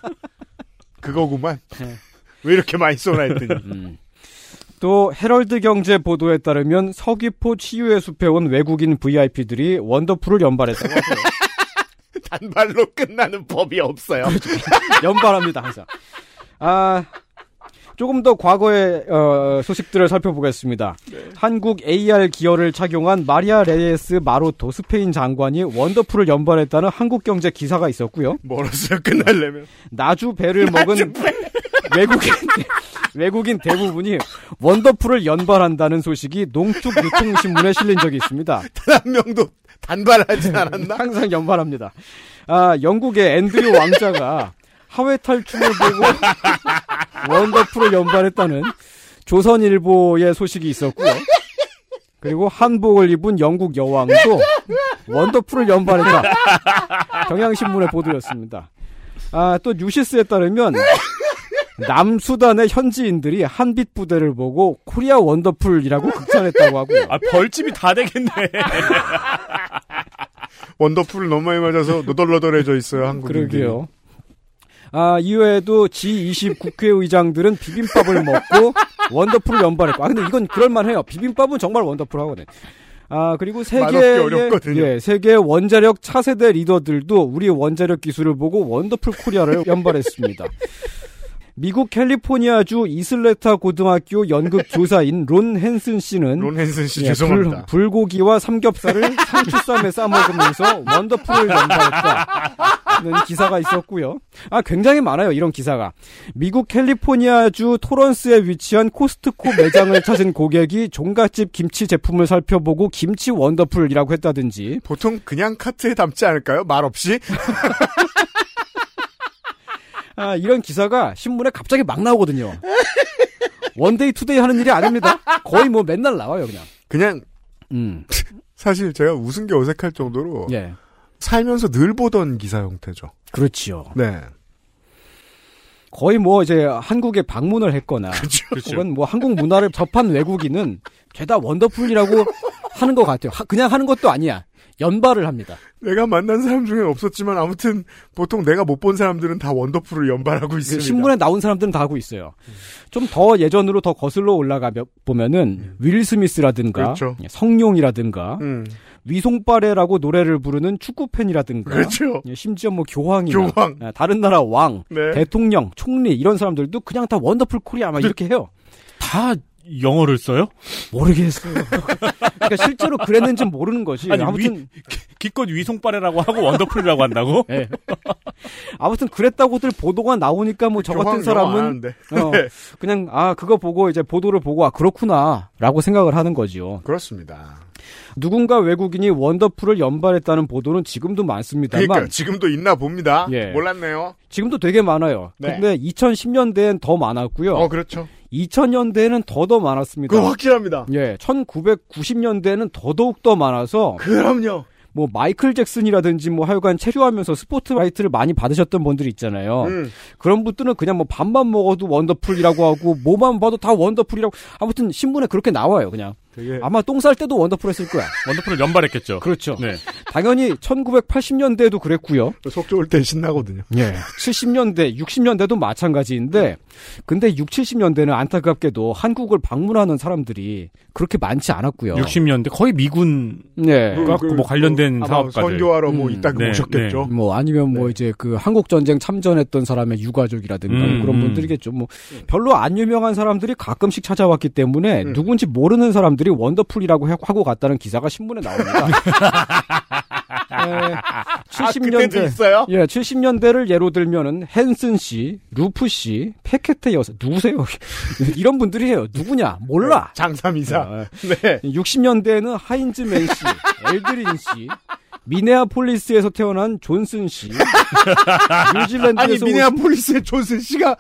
Speaker 2: 그거구만.
Speaker 10: 네.
Speaker 2: 왜 이렇게 많이 쏘나 했더니.
Speaker 10: 음. 또 헤럴드 경제 보도에 따르면 서귀포 치유의 숲에 온 외국인 VIP들이 원더풀을 연발했다고 하고요.
Speaker 2: 단발로 끝나는 법이 없어요.
Speaker 10: 연발합니다 항상. 아 조금 더 과거의 어, 소식들을 살펴보겠습니다. 한국 AR 기어를 착용한 마리아 레예스 마로토 스페인 장관이 원더풀을 연발했다는 한국경제 기사가 있었고요.
Speaker 2: 멀었어요 끝날려면.
Speaker 10: 나주 배를 먹은 외국인 외국인 대부분이 원더풀을 연발한다는 소식이 농축유통신문에 실린 적이 있습니다.
Speaker 2: 단 한 명도 단발하진 않았나?
Speaker 10: 항상 연발합니다. 아, 영국의 앤드류 왕자가 하회 탈춤을 보고 원더풀을 연발했다는 조선일보의 소식이 있었고요. 그리고 한복을 입은 영국 여왕도 원더풀을 연발했다. 경향신문의 보도였습니다. 아, 또 뉴시스에 따르면 남수단의 현지인들이 한빛 부대를 보고 코리아 원더풀이라고 극찬했다고 하고요.
Speaker 3: 아, 벌집이 다 되겠네.
Speaker 2: 원더풀을 너무 많이 맞아서 너덜너덜해져 있어요 한국인들이.
Speaker 10: 그러게요. 아, 이외에도 G20 국회의장들은 비빔밥을 먹고 원더풀을 연발했고. 아, 근데 이건 그럴만해요. 비빔밥은 정말 원더풀하거든. 아, 그리고 세계의. 예, 세계 원자력 차세대 리더들도 우리 원자력 기술을 보고 원더풀 코리아를 연발했습니다. 미국 캘리포니아주 이슬레타 고등학교 연극 교사인 론 헨슨 씨는
Speaker 2: 론 헨슨 씨
Speaker 10: 예,
Speaker 2: 죄송합니다.
Speaker 10: 불, 불고기와 삼겹살을 상추쌈에 싸 먹으면서 원더풀을 연발했다는 기사가 있었고요. 아 굉장히 많아요 이런 기사가. 미국 캘리포니아주 토런스에 위치한 코스트코 매장을 찾은 고객이 종갓집 김치 제품을 살펴보고 김치 원더풀이라고 했다든지.
Speaker 2: 보통 그냥 카트에 담지 않을까요? 말 없이?
Speaker 10: 아 이런 기사가 신문에 갑자기 막 나오거든요. one day two day 하는 일이 아닙니다. 거의 뭐 맨날 나와요 그냥.
Speaker 2: 그냥
Speaker 10: 음.
Speaker 2: 사실 제가 웃은 게 어색할 정도로
Speaker 10: 예.
Speaker 2: 살면서 늘 보던 기사 형태죠.
Speaker 10: 그렇지요.
Speaker 2: 네.
Speaker 10: 거의 뭐 이제 한국에 방문을 했거나
Speaker 2: 그렇죠.
Speaker 10: 혹은 뭐 한국 문화를 접한 외국인은 죄다 원더풀이라고 하는 것 같아요. 하- 그냥 하는 것도 아니야. 연발을 합니다.
Speaker 2: 내가 만난 사람 중에 없었지만 아무튼 보통 내가 못 본 사람들은 다 원더풀을 연발하고 있습니다.
Speaker 10: 신문에 나온 사람들은 다 하고 있어요. 좀더 예전으로 더 거슬러 올라가 보면은 윌 스미스라든가
Speaker 2: 그렇죠.
Speaker 10: 성룡이라든가
Speaker 2: 음.
Speaker 10: 위송빠레라고 노래를 부르는 축구 팬이라든가
Speaker 2: 그렇죠.
Speaker 10: 예, 심지어 뭐 교황이나
Speaker 2: 교황.
Speaker 10: 예, 다른 나라 왕,
Speaker 2: 네.
Speaker 10: 대통령, 총리 이런 사람들도 그냥 다 원더풀 코리아 막 이렇게 해요.
Speaker 3: 다 영어를 써요?
Speaker 10: 모르겠어요. 그러니까 실제로 그랬는지 모르는 거지.
Speaker 3: 아니,
Speaker 10: 아무튼
Speaker 3: 위, 기껏 위송빠레라고 하고 원더풀이라고 한다고?
Speaker 10: 예. 아무튼 그랬다고들 보도가 나오니까 뭐 저 같은 사람은. 어, 그냥 아 그거 보고 이제 보도를 보고 아 그렇구나라고 생각을 하는 거지요.
Speaker 2: 그렇습니다.
Speaker 10: 누군가 외국인이 원더풀을 연발했다는 보도는 지금도 많습니다만
Speaker 2: 그러니까 지금도 있나 봅니다.
Speaker 10: 예.
Speaker 2: 몰랐네요.
Speaker 10: 지금도 되게 많아요.
Speaker 2: 네.
Speaker 10: 근데 2010년대엔 더 많았고요.
Speaker 2: 어 그렇죠.
Speaker 10: 2000년대에는 더더 많았습니다.
Speaker 2: 그거 확실합니다.
Speaker 10: 예, 1990년대에는 더더욱 더 많아서
Speaker 2: 그럼요.
Speaker 10: 뭐 마이클 잭슨이라든지 뭐 하여간 체류하면서 스포트라이트를 많이 받으셨던 분들이 있잖아요.
Speaker 2: 음.
Speaker 10: 그런 분들은 그냥 뭐 밥만 먹어도 원더풀이라고 하고 뭐만 봐도 다 원더풀이라고 아무튼 신문에 그렇게 나와요, 그냥.
Speaker 2: 되게
Speaker 10: 아마 똥 쌀 때도 원더풀 했을 거야.
Speaker 3: 원더풀을 연발했겠죠.
Speaker 10: 그렇죠.
Speaker 3: 네.
Speaker 10: 당연히 1980년대에도 그랬고요.
Speaker 2: 속 좋을 땐 신나거든요.
Speaker 10: 예. 70년대, 60년대도 마찬가지인데, 근데 6, 70년대는 안타깝게도 한국을 방문하는 사람들이 그렇게 많지 않았고요.
Speaker 3: 60년대 거의 미군
Speaker 10: 네.
Speaker 3: 갖고 뭐 관련된
Speaker 2: 아마
Speaker 3: 사업가들.
Speaker 2: 선교하러 뭐
Speaker 10: 음,
Speaker 2: 이따가
Speaker 3: 네,
Speaker 2: 오셨겠죠.
Speaker 10: 뭐 아니면 뭐 이제 그 한국 전쟁 참전했던 사람의 유가족이라든가
Speaker 3: 음,
Speaker 10: 그런
Speaker 3: 음.
Speaker 10: 분들이겠죠. 뭐 별로 안 유명한 사람들이 가끔씩 찾아왔기 때문에
Speaker 2: 음.
Speaker 10: 누군지 모르는 사람들이 원더풀이라고 해- 하고 갔다는 기사가 신문에 나옵니다. 예,
Speaker 2: 아,
Speaker 10: 70년대
Speaker 2: 그때도 있어요?
Speaker 10: 예, 70년대를 예로 들면은 헨슨 씨, 루프 씨, 페케테 여사 누구세요? 이런 분들이 해요. 누구냐? 몰라.
Speaker 2: 장삼이사.
Speaker 10: 아,
Speaker 2: 네.
Speaker 10: 60년대에는 하인즈 맨 씨, 엘드린 씨, 미네아폴리스에서 태어난 존슨 씨, 뉴질랜드에서
Speaker 2: 아니 미네아폴리스의 존슨 씨가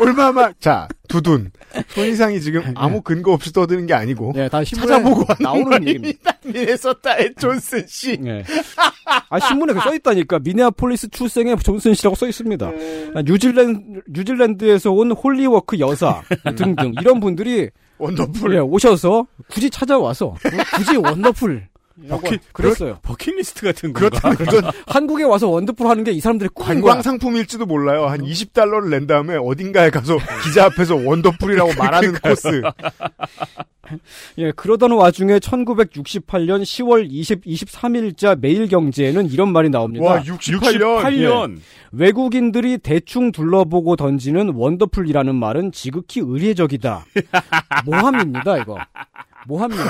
Speaker 2: 얼마만 자 두둔 손이상이 지금 아무 근거 없이 떠드는 게 아니고
Speaker 10: 네, 다
Speaker 2: 찾아보고
Speaker 10: 나오는 얘기입니다.
Speaker 2: 미네소타의 존슨 씨.
Speaker 10: 네. 아 신문에 써 있다니까 미네아폴리스 출생의 존슨 씨라고 써 있습니다.
Speaker 2: 네.
Speaker 10: 아, 뉴질랜드 뉴질랜드에서 온 홀리워크 여사 등등 이런 분들이
Speaker 2: 원더풀
Speaker 10: 예, 오셔서 굳이 찾아와서 어, 굳이 원더풀
Speaker 3: 버킷
Speaker 10: 그랬어요.
Speaker 3: 버킷리스트 같은 건가?
Speaker 2: 그렇다면
Speaker 10: 한국에 와서 원더풀 하는 게 이 사람들이 꿈인
Speaker 2: 관광. 상품일지도 몰라요. 한 20달러를 낸 다음에 어딘가에 가서 기자 앞에서 원더풀이라고 말하는 코스.
Speaker 10: 예, 그러던 와중에 1968년 10월 20, 23일자 매일경제에는 이런 말이 나옵니다.
Speaker 2: 와 68년.
Speaker 3: 68년.
Speaker 10: 외국인들이 대충 둘러보고 던지는 원더풀이라는 말은 지극히 의례적이다. 모함입니다, 이거. 모함이에요.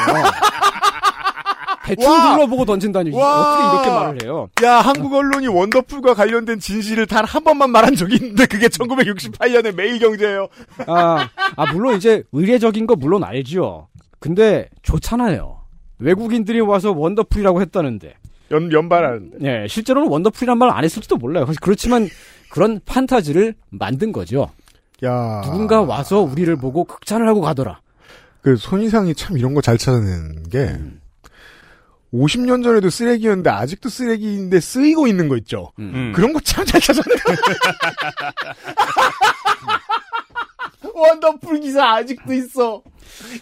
Speaker 10: 대충
Speaker 2: 와!
Speaker 10: 둘러보고 던진다니
Speaker 2: 와!
Speaker 10: 어떻게 이렇게 말을 해요?
Speaker 2: 야 한국 언론이 원더풀과 관련된 진실을 단 한 번만 말한 적이 있는데 그게 1968년의 매일경제예요.
Speaker 10: 아, 아 물론 이제 의례적인 거 물론 알죠. 근데 좋잖아요. 외국인들이 와서 원더풀이라고 했다는데.
Speaker 2: 연 연발하는데.
Speaker 10: 예, 실제로는 원더풀이란 말 안 했을지도 몰라요. 그렇지만 그런 판타지를 만든 거죠.
Speaker 2: 야
Speaker 10: 누군가 와서 우리를 보고 극찬을 하고 가더라.
Speaker 2: 그 손이상이 참 이런 거 잘 찾아내는 게
Speaker 10: 음.
Speaker 2: 50년 전에도 쓰레기였는데 아직도 쓰레기인데 쓰이고 있는 거 있죠.
Speaker 3: 음.
Speaker 2: 그런 거 참 잘 찾아내. 원더풀 기사 아직도 있어.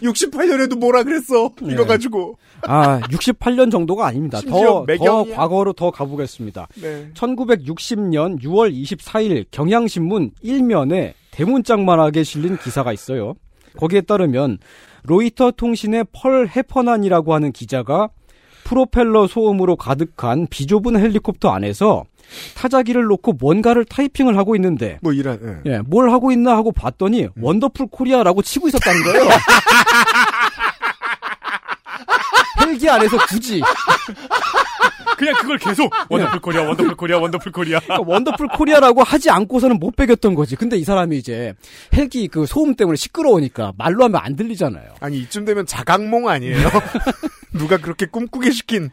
Speaker 2: 68년에도 뭐라 그랬어. 이거
Speaker 10: 네.
Speaker 2: 가지고.
Speaker 10: 아, 68년 정도가 아닙니다. 더, 더
Speaker 2: 매경이야.
Speaker 10: 과거로 더 가보겠습니다.
Speaker 2: 네.
Speaker 10: 1960년 6월 24일 경향신문 1면에 대문짝만하게 실린 기사가 있어요. 거기에 따르면 로이터 통신의 펄 해퍼난이라고 하는 기자가 프로펠러 소음으로 가득한 비좁은 헬리콥터 안에서 타자기를 놓고 뭔가를 타이핑을 하고 있는데
Speaker 2: 뭐 이런. 예.
Speaker 10: 예, 뭘 하고 있나 하고 봤더니 원더풀 코리아라고 치고 있었다는 거예요. 헬기 안에서 굳이
Speaker 3: 그냥 그걸 계속 원더풀 코리아, 원더풀 코리아, 원더풀 코리아.
Speaker 10: 그러니까 원더풀 코리아라고 하지 않고서는 못 배겼던 거지. 근데 이 사람이 이제 헬기 그 소음 때문에 시끄러우니까 말로 하면 안 들리잖아요.
Speaker 2: 아니 이쯤 되면 자각몽 아니에요? 누가 그렇게 꿈꾸게 시킨.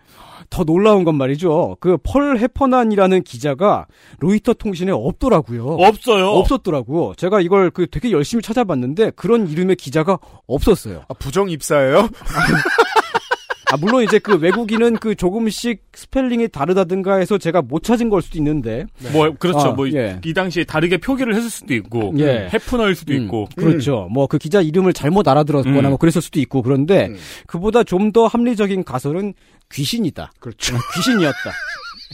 Speaker 10: 더 놀라운 건 말이죠. 그 펄 해퍼난이라는 기자가 로이터 통신에 없더라고요.
Speaker 3: 없어요.
Speaker 10: 없었더라고. 제가 이걸 그 되게 열심히 찾아봤는데 그런 이름의 기자가 없었어요.
Speaker 2: 아, 부정 입사예요?
Speaker 10: 아, 물론 이제 그 외국인은 그 조금씩 스펠링이 다르다든가 해서 제가 못 찾은 걸 수도 있는데.
Speaker 3: 뭐 그렇죠.
Speaker 10: 아,
Speaker 3: 뭐이
Speaker 10: 예.
Speaker 3: 당시에 다르게 표기를 했을 수도 있고
Speaker 10: 예.
Speaker 3: 해프너일 수도
Speaker 10: 음,
Speaker 3: 있고.
Speaker 10: 그렇죠. 뭐그 기자 이름을 잘못 알아들었거나
Speaker 3: 음.
Speaker 10: 뭐 그랬을 수도 있고 그런데
Speaker 2: 음.
Speaker 10: 그보다 좀 더 합리적인 가설은 귀신이다.
Speaker 2: 그렇죠.
Speaker 10: 귀신이었다.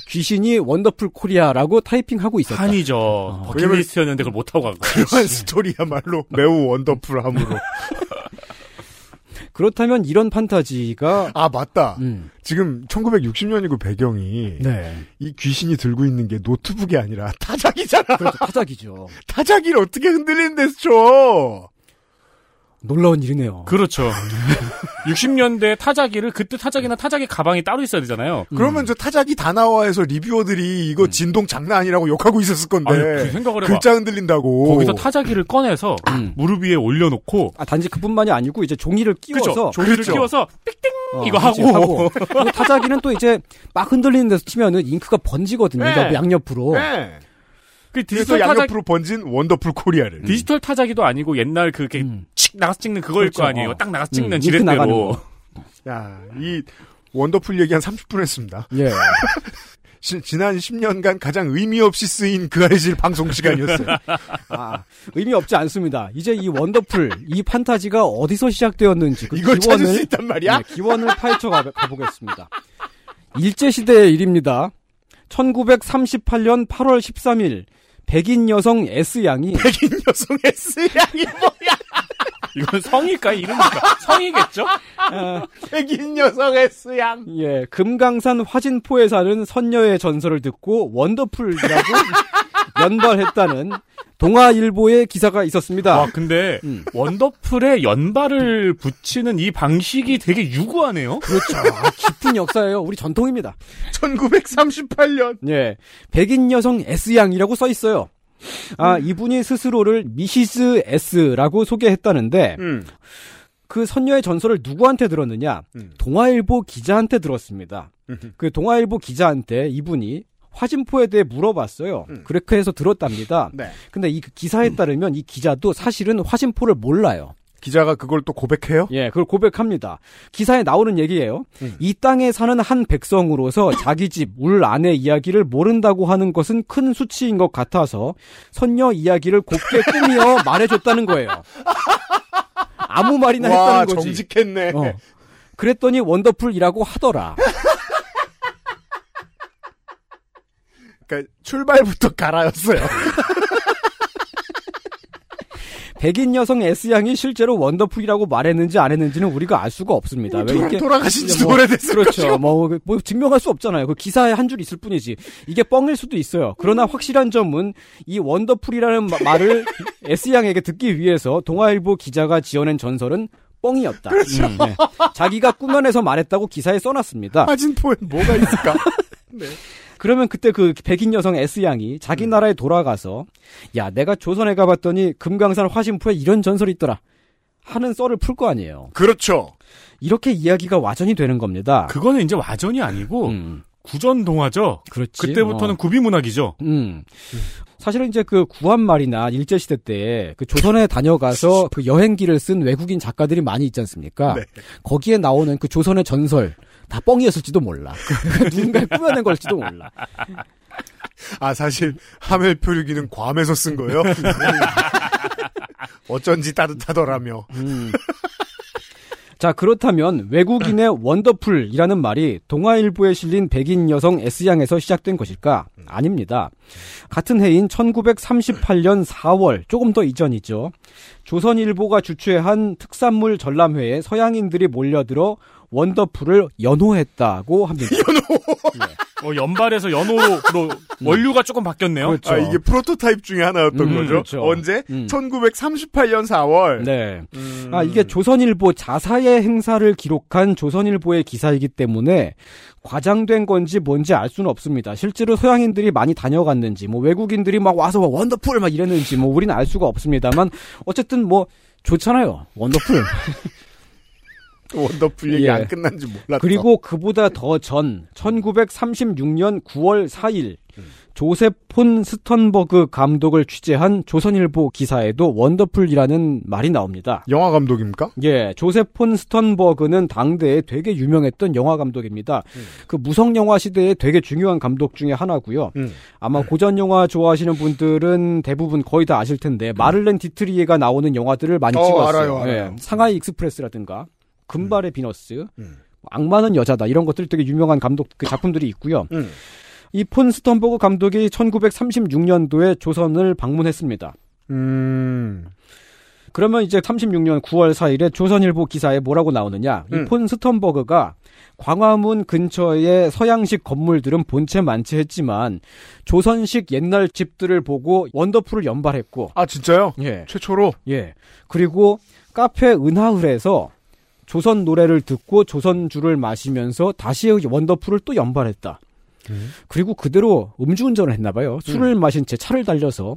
Speaker 10: 귀신이 원더풀 코리아라고 타이핑하고 있었다.
Speaker 3: 한이죠.
Speaker 10: 어.
Speaker 3: 버킷리스트였는데 그걸 못하고 간 거예요.
Speaker 2: 그런 스토리야말로 매우 원더풀함으로.
Speaker 10: 그렇다면 이런 판타지가
Speaker 2: 아 맞다.
Speaker 10: 음.
Speaker 2: 지금 1960년이고 배경이
Speaker 10: 네.
Speaker 2: 이 귀신이 들고 있는 게 노트북이 아니라 타작이잖아.
Speaker 10: 그렇죠. 타작이죠.
Speaker 2: 타작이를 어떻게 흔들리는 데서 쳐?
Speaker 10: 놀라운 일이네요.
Speaker 3: 그렇죠. 60년대 타자기를 그때 타자기나 타자기 가방이 따로 있어야 되잖아요.
Speaker 2: 그러면 저 타작이 다나와에서 리뷰어들이 이거 진동 장난 아니라고 욕하고 있었을 건데.
Speaker 3: 아니, 그 생각을 해봐.
Speaker 2: 글자 흔들린다고.
Speaker 3: 거기서 타자기를 꺼내서 무릎 위에 올려놓고
Speaker 10: 아, 단지 그뿐만이 아니고 이제 종이를 끼워서
Speaker 3: 그죠? 종이를
Speaker 10: 그렇죠.
Speaker 3: 끼워서 삑띵
Speaker 10: 어,
Speaker 3: 이거 하고,
Speaker 10: 그리고 타자기는 또 이제 막 흔들리는 데서 치면은 잉크가 번지거든요.
Speaker 3: 네.
Speaker 10: 양옆으로.
Speaker 2: 네.
Speaker 3: 그 디지털 타자
Speaker 2: 양옆으로 번진 원더풀 코리아를.
Speaker 3: 디지털 타자기도 아니고 옛날 그게 칙 나가서 찍는 그거일
Speaker 10: 그렇죠.
Speaker 3: 거 아니에요.
Speaker 10: 어.
Speaker 3: 딱 나가서
Speaker 10: 음,
Speaker 3: 찍는
Speaker 10: 나가는
Speaker 3: 지렛대로.
Speaker 10: 거.
Speaker 2: 야, 이 원더풀 얘기 한 30분 했습니다.
Speaker 10: 예.
Speaker 2: 시- 지난 10년간 가장 의미 없이 쓰인 그 아이실 방송 시간이었어요.
Speaker 10: 아, 의미 없지 않습니다. 이제 이 원더풀, 이 판타지가 어디서 시작되었는지 그
Speaker 2: 이걸 찾을
Speaker 10: 기원을
Speaker 2: 수 있단 말이야?
Speaker 10: 네, 기원을 파헤쳐 가, 가보겠습니다. 일제시대의 일입니다. 1938년 8월 13일 백인 여성 S양이
Speaker 2: 백인 여성 S양이 뭐야?
Speaker 3: 이건 성일까 이름일까? 성이겠죠?
Speaker 2: 백인 여성 S양.
Speaker 10: 예, 금강산 화진포에 사는 선녀의 전설을 듣고 원더풀이라고 연발했다는 동아일보의 기사가 있었습니다.
Speaker 3: 와, 근데
Speaker 10: 음.
Speaker 3: 원더풀에 연발을 붙이는 이 방식이 되게 유구하네요.
Speaker 10: 그렇죠. 아, 깊은 역사예요. 우리 전통입니다.
Speaker 2: 1938년.
Speaker 10: 예. 백인 여성 S양이라고 써 있어요. 아, 이분이 스스로를 미시즈 S라고 소개했다는데,
Speaker 2: 음.
Speaker 10: 그 선녀의 전설을 누구한테 들었느냐?
Speaker 2: 음.
Speaker 10: 동아일보 기자한테 들었습니다. 그 동아일보 기자한테 이분이 화진포에 대해 물어봤어요. 그렇게 해서 들었답니다.
Speaker 2: 네.
Speaker 10: 근데 이 기사에 따르면 이 기자도 사실은 화진포를 몰라요.
Speaker 2: 기자가 그걸 또 고백해요?
Speaker 10: 예, 그걸 고백합니다. 기사에 나오는 얘기예요. 이 땅에 사는 한 백성으로서 자기 집 울 안의 이야기를 모른다고 하는 것은 큰 수치인 것 같아서 선녀 이야기를 곱게 꾸미어 말해줬다는 거예요. 아무 말이나
Speaker 2: 와,
Speaker 10: 했다는 거지.
Speaker 2: 정직했네.
Speaker 10: 어. 그랬더니 원더풀이라고 하더라.
Speaker 2: 그러니까 출발부터 가라였어요.
Speaker 10: 백인 여성 S양이 실제로 원더풀이라고 말했는지 안 했는지는 우리가 알 수가 없습니다. 왜
Speaker 2: 돌아-
Speaker 10: 이렇게
Speaker 2: 돌아가신 지도
Speaker 10: 뭐,
Speaker 2: 오래됐을
Speaker 10: 그렇죠. 뭐, 뭐 증명할 수 없잖아요. 그 기사에 한 줄 있을 뿐이지. 이게 뻥일 수도 있어요. 그러나 확실한 점은 이 원더풀이라는 마- 말을 S양에게 듣기 위해서 동아일보 기자가 지어낸 전설은 뻥이었다.
Speaker 2: 그렇죠.
Speaker 10: 음, 네. 자기가 꾸며내서 말했다고 기사에 써놨습니다.
Speaker 2: 화진포엔 뭐가 있을까? 네.
Speaker 10: 그러면 그때 그 백인 여성 S양이 자기 나라에 돌아가서 야 내가 조선에 가봤더니 금강산 화신포에 이런 전설이 있더라 하는 썰을 풀 거 아니에요.
Speaker 2: 그렇죠.
Speaker 10: 이렇게 이야기가 와전이 되는 겁니다.
Speaker 3: 그거는 이제 와전이 아니고 구전 동화죠.
Speaker 10: 그렇지.
Speaker 3: 그때부터는
Speaker 10: 어.
Speaker 3: 구비 문학이죠.
Speaker 10: 음. 사실은 이제 그 구한 말이나 일제 시대 때 그 조선에 다녀가서 그 여행기를 쓴 외국인 작가들이 많이 있지 않습니까?
Speaker 2: 네.
Speaker 10: 거기에 나오는 그 조선의 전설 다 뻥이었을지도 몰라. 누군가 꾸며낸 걸지도 몰라.
Speaker 2: 아, 사실, 하멜 표류기는 괌에서 쓴 거예요? 어쩐지 따뜻하더라며.
Speaker 10: 음. 자, 그렇다면 외국인의 원더풀이라는 말이 동아일보에 실린 백인 여성 S양에서 시작된 것일까? 아닙니다. 같은 해인 1938년 4월, 조금 더 이전이죠. 조선일보가 주최한 특산물 전람회에 서양인들이 몰려들어 원더풀을 연호했다고 합니다.
Speaker 3: 어, 연발에서 연호로 원류가 조금 바뀌었네요.
Speaker 10: 그렇죠.
Speaker 2: 아, 이게 프로토타입 중에 하나였던
Speaker 10: 음,
Speaker 2: 거죠.
Speaker 10: 그렇죠.
Speaker 2: 언제?
Speaker 10: 음.
Speaker 2: 1938년 4월.
Speaker 10: 네.
Speaker 2: 음.
Speaker 10: 아, 이게 조선일보 자사의 행사를 기록한 조선일보의 기사이기 때문에 과장된 건지 뭔지 알 수는 없습니다. 실제로 서양인들이 많이 다녀갔는지, 뭐 외국인들이 막 와서 막 원더풀 막 이랬는지, 뭐 우리는 알 수가 없습니다만, 어쨌든 뭐 좋잖아요. 원더풀.
Speaker 2: 원더풀 얘기
Speaker 10: 예.
Speaker 2: 안 끝난 지 몰랐어.
Speaker 10: 그리고 그보다 더 전 1936년 9월 4일 조셉 폰 스턴버그 감독을 취재한 조선일보 기사에도 원더풀이라는 말이 나옵니다.
Speaker 2: 영화 감독입니까?
Speaker 10: 예, 조셉 폰 스턴버그는 당대에 되게 유명했던 영화 감독입니다. 그 무성 영화 시대에 되게 중요한 감독 중에 하나고요.
Speaker 2: 음.
Speaker 10: 아마 고전 영화 좋아하시는 분들은 대부분 거의 다 아실 텐데 마를렌 디트리히가 나오는 영화들을 많이
Speaker 2: 어,
Speaker 10: 찍었어요.
Speaker 2: 알아요, 알아요.
Speaker 10: 예, 상하이 익스프레스라든가 금발의 비너스, 악마는 여자다 이런 것들 되게 유명한 감독 그 작품들이 있고요.
Speaker 2: 음.
Speaker 10: 이 폰 스턴버그 감독이 1936년도에 조선을 방문했습니다.
Speaker 2: 음.
Speaker 10: 그러면 이제 36년 9월 4일에 조선일보 기사에 뭐라고 나오느냐?
Speaker 2: 음.
Speaker 10: 이 폰 스턴버그가 광화문 근처의 서양식 건물들은 본체 만체했지만 조선식 옛날 집들을 보고 원더풀을 연발했고
Speaker 2: 아 진짜요?
Speaker 10: 예.
Speaker 2: 최초로
Speaker 10: 예. 그리고 카페 은하을에서 조선 노래를 듣고 조선주를 마시면서 다시 원더풀을 또 연발했다. 그리고 그대로 음주운전을 했나 봐요. 술을 마신 채 차를 달려서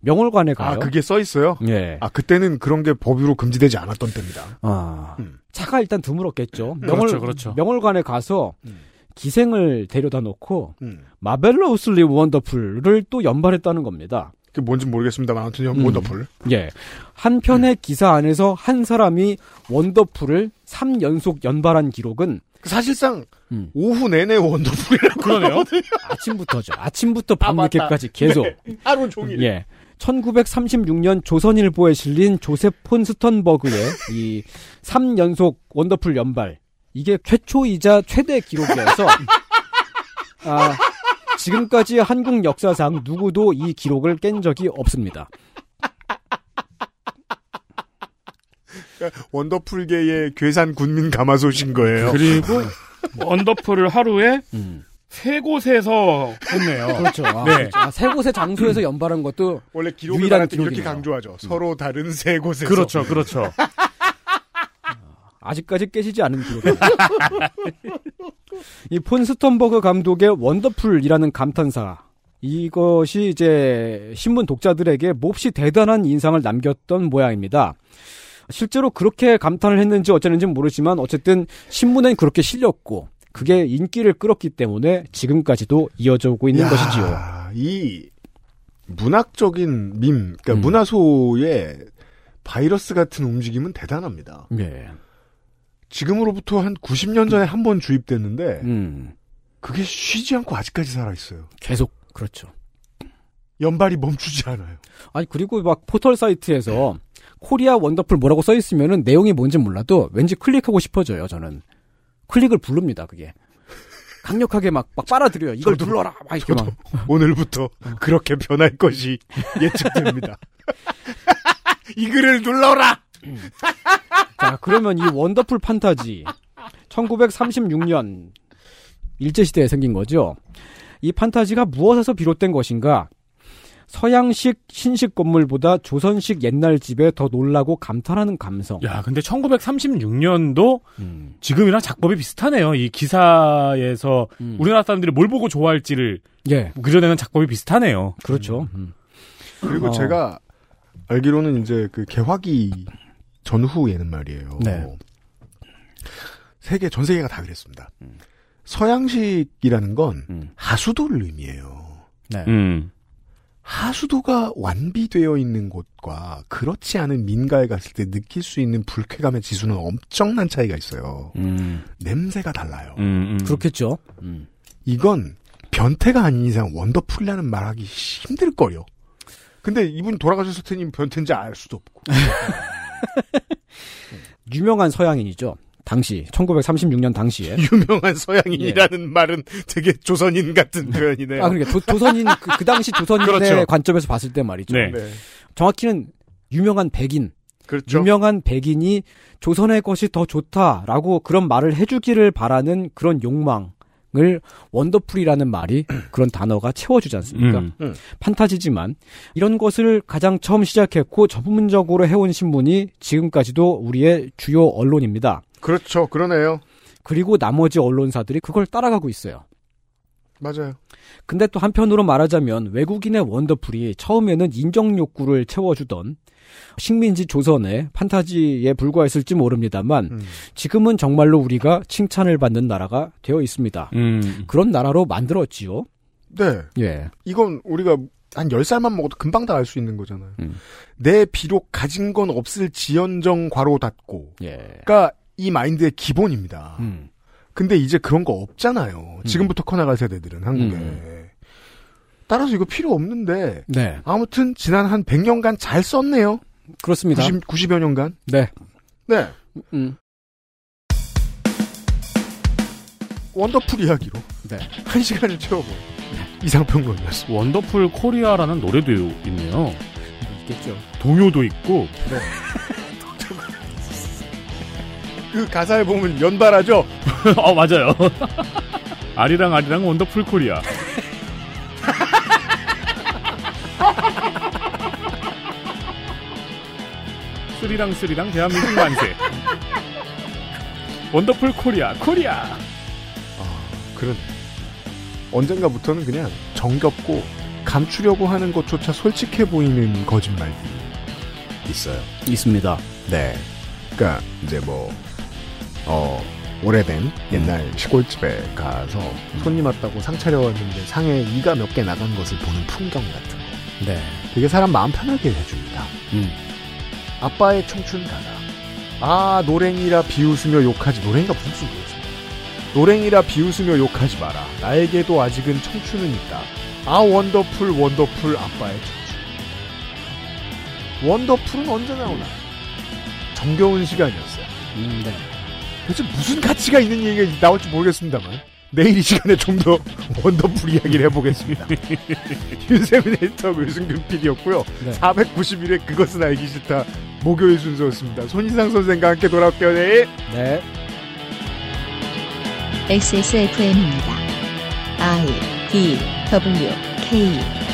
Speaker 10: 명월관에 가요.
Speaker 2: 아 그게 써 있어요?
Speaker 10: 예.
Speaker 2: 아 그때는 그런 게 법으로 금지되지 않았던 때입니다.
Speaker 10: 아,
Speaker 2: 음.
Speaker 10: 차가 일단 드물었겠죠. 명월,
Speaker 3: 그렇죠, 그렇죠.
Speaker 10: 명월관에 가서
Speaker 2: 음.
Speaker 10: 기생을 데려다 놓고
Speaker 2: 음.
Speaker 10: 마벨러우슬리 원더풀을 또 연발했다는 겁니다.
Speaker 2: 그게 뭔지 모르겠습니다만 아무튼
Speaker 10: 음.
Speaker 2: 원더풀.
Speaker 10: 예. 한 편의 기사 안에서 한 사람이 원더풀을 3연속 연발한 기록은
Speaker 2: 사실상
Speaker 10: 음.
Speaker 2: 오후 내내 원더풀이라고
Speaker 3: 그러네요.
Speaker 10: 아침부터죠. 아침부터
Speaker 2: 아.
Speaker 10: 밤늦게까지 계속.
Speaker 2: 네. 하루 종일.
Speaker 10: 예. 1936년 조선일보에 실린 조셉 폰 스턴버그의 이 3연속 원더풀 연발. 이게 최초이자 최대 기록이어서 아, 지금까지 한국 역사상 누구도 이 기록을 깬 적이 없습니다.
Speaker 2: 원더풀계의 괴산 군민 가마솥인 거예요.
Speaker 3: 그리고 원더풀을 하루에
Speaker 10: 음.
Speaker 3: 세 곳에서 했네요.
Speaker 10: 그렇죠. 아,
Speaker 3: 네.
Speaker 10: 그렇죠. 아, 세 곳의 장소에서 연발한 것도
Speaker 2: 원래 기록을 말할 때 이렇게. 강조하죠. 서로 다른 세 곳에서.
Speaker 3: 그렇죠, 그렇죠.
Speaker 10: 아직까지 깨지지 않은 기록입니다. 이 폰 스턴버그 감독의 원더풀이라는 감탄사. 이것이 이제 신문 독자들에게 몹시 대단한 인상을 남겼던 모양입니다. 실제로 그렇게 감탄을 했는지 어쩌는지 모르지만 어쨌든 신문엔 그렇게 실렸고 그게 인기를 끌었기 때문에 지금까지도 이어져 오고 있는
Speaker 2: 야,
Speaker 10: 것이지요.
Speaker 2: 이 문학적인 밈, 그러니까
Speaker 10: 음.
Speaker 2: 문화소의 바이러스 같은 움직임은 대단합니다.
Speaker 10: 예.
Speaker 2: 지금으로부터 한 90년 전에 한 번 주입됐는데
Speaker 10: 음.
Speaker 2: 그게 쉬지 않고 아직까지 살아 있어요.
Speaker 10: 계속 그렇죠.
Speaker 2: 연발이 멈추지 않아요.
Speaker 10: 아니 그리고 막 포털 사이트에서 코리아 원더풀 뭐라고 써 있으면은 내용이 뭔지 몰라도 왠지 클릭하고 싶어져요. 저는 클릭을 부릅니다. 그게 강력하게 막, 막 빨아들여요. 이걸
Speaker 2: 저도,
Speaker 10: 눌러라. 막 이렇게 막.
Speaker 2: 오늘부터 그렇게 변할 것이 예측됩니다. 이 글을 눌러라.
Speaker 10: 자 그러면 이 원더풀 판타지 1936년 일제 시대에 생긴 거죠. 이 판타지가 무엇에서 비롯된 것인가? 서양식 신식 건물보다 조선식 옛날 집에 더 놀라고 감탄하는 감성.
Speaker 3: 야, 근데 1936년도
Speaker 10: 음.
Speaker 3: 지금이랑 작법이 비슷하네요. 이 기사에서
Speaker 10: 음.
Speaker 3: 우리나라 사람들이 뭘 보고 좋아할지를
Speaker 10: 예,
Speaker 3: 그려내는 작법이 비슷하네요.
Speaker 10: 그렇죠. 음.
Speaker 2: 그리고
Speaker 10: 어.
Speaker 2: 제가 알기로는 이제 그 개화기 전후에는 말이에요.
Speaker 10: 네.
Speaker 2: 세계 전 세계가 다 그랬습니다. 서양식이라는 건
Speaker 10: 음.
Speaker 2: 하수도를 의미해요.
Speaker 10: 네.
Speaker 3: 음.
Speaker 2: 하수도가 완비되어 있는 곳과 그렇지 않은 민가에 갔을 때 느낄 수 있는 불쾌감의 지수는 엄청난 차이가 있어요.
Speaker 10: 음.
Speaker 2: 냄새가 달라요.
Speaker 3: 음, 음.
Speaker 10: 그렇겠죠. 음.
Speaker 2: 이건 변태가 아닌 이상 원더풀이라는 말하기 힘들걸요. 근데 이분 돌아가셨을 테니 변태인지 알 수도 없고.
Speaker 10: 유명한 서양인이죠. 당시 1936년 당시에.
Speaker 2: 유명한 서양인이라는 말은 되게 조선인 같은 표현이네요.
Speaker 10: 아 그러니까 조, 조선인 그, 그 당시 조선인의
Speaker 2: 그렇죠.
Speaker 10: 관점에서 봤을 때 말이죠.
Speaker 3: 네.
Speaker 2: 네.
Speaker 10: 정확히는 유명한 백인,
Speaker 2: 그렇죠.
Speaker 10: 유명한 백인이 조선의 것이 더 좋다라고 그런 말을 해주기를 바라는 그런 욕망 을 원더풀이라는 말이 그런 단어가 채워주지 않습니까?
Speaker 3: 음.
Speaker 10: 판타지지만 이런 것을 가장 처음 시작했고 전문적으로 해온 신문이 지금까지도 우리의 주요 언론입니다.
Speaker 2: 그렇죠. 그러네요.
Speaker 10: 그리고 나머지 언론사들이 그걸 따라가고 있어요.
Speaker 2: 맞아요.
Speaker 10: 근데 또 한편으로 말하자면 외국인의 원더풀이 처음에는 인정 욕구를 채워주던 식민지 조선의 판타지에 불과했을지 모릅니다만
Speaker 2: 음.
Speaker 10: 지금은 정말로 우리가 칭찬을 받는 나라가 되어 있습니다.
Speaker 3: 음.
Speaker 10: 그런 나라로 만들었지요.
Speaker 2: 네.
Speaker 10: 예.
Speaker 2: 이건 우리가 한 10살만 먹어도 금방 다 알 수 있는 거잖아요.
Speaker 10: 음.
Speaker 2: 내 비록 가진 건 없을 지연정 괄호 닫고.
Speaker 10: 예.
Speaker 2: 가이 마인드의 기본입니다.
Speaker 10: 음.
Speaker 2: 근데 이제 그런 거 없잖아요. 지금부터 커나갈 세대들은 한국에.
Speaker 10: 음.
Speaker 2: 따라서 이거 필요 없는데
Speaker 10: 네.
Speaker 2: 아무튼 지난 한 100년간 잘 썼네요.
Speaker 10: 그렇습니다.
Speaker 2: 90, 90여 년간.
Speaker 10: 네.
Speaker 2: 네.
Speaker 10: 음.
Speaker 2: 원더풀 이야기로
Speaker 10: 네.
Speaker 2: 한 시간을 채워본 이상평론이었습니다.
Speaker 3: 원더풀 코리아라는 노래도 있네요.
Speaker 10: 있겠죠.
Speaker 3: 동요도 있고.
Speaker 2: 그 가사에 보면 연발하죠?
Speaker 3: 어, 맞아요. 아리랑 아리랑 원더풀 코리아. 스리랑 스리랑 대한민국 만세. 원더풀 코리아, 코리아.
Speaker 2: 그런 언젠가부터는 그냥 정겹고 감추려고 하는 것조차 솔직해 보이는 거짓말들이 있어요.
Speaker 10: 있습니다.
Speaker 2: 네. 그러니까 이제 뭐 어, 오래된 옛날 시골집에 가서 손님 왔다고 상 차려왔는데 상에 이가 몇 개 나간 것을 보는 풍경 같은 거.
Speaker 10: 네.
Speaker 2: 되게 사람 마음 편하게 해줍니다.
Speaker 10: 음.
Speaker 2: 아빠의 청춘 가사. 아 노랭이라 비웃으며 욕하지 노랭이가 무슨 소리였습니다. 노랭이라 비웃으며 욕하지 마라. 나에게도 아직은 청춘은 있다. 아 원더풀 원더풀 아빠의 청춘. 원더풀은 언제 나오나? 정겨운 시간이었어요.
Speaker 10: 음, 네.
Speaker 2: 대체 무슨 가치가 있는 얘기가 나올지 모르겠습니다만 내일 이 시간에 좀 더 원더풀 이야기를 해보겠습니다. 윤세민 에디터하고 유승균 PD였고요.
Speaker 10: 네.
Speaker 2: 491회 그것은 알기 싫다 목요일 순서였습니다. 손희상 선생과 함께 돌아올게요. 내일.
Speaker 10: 네.
Speaker 1: XSFM입니다. I D W K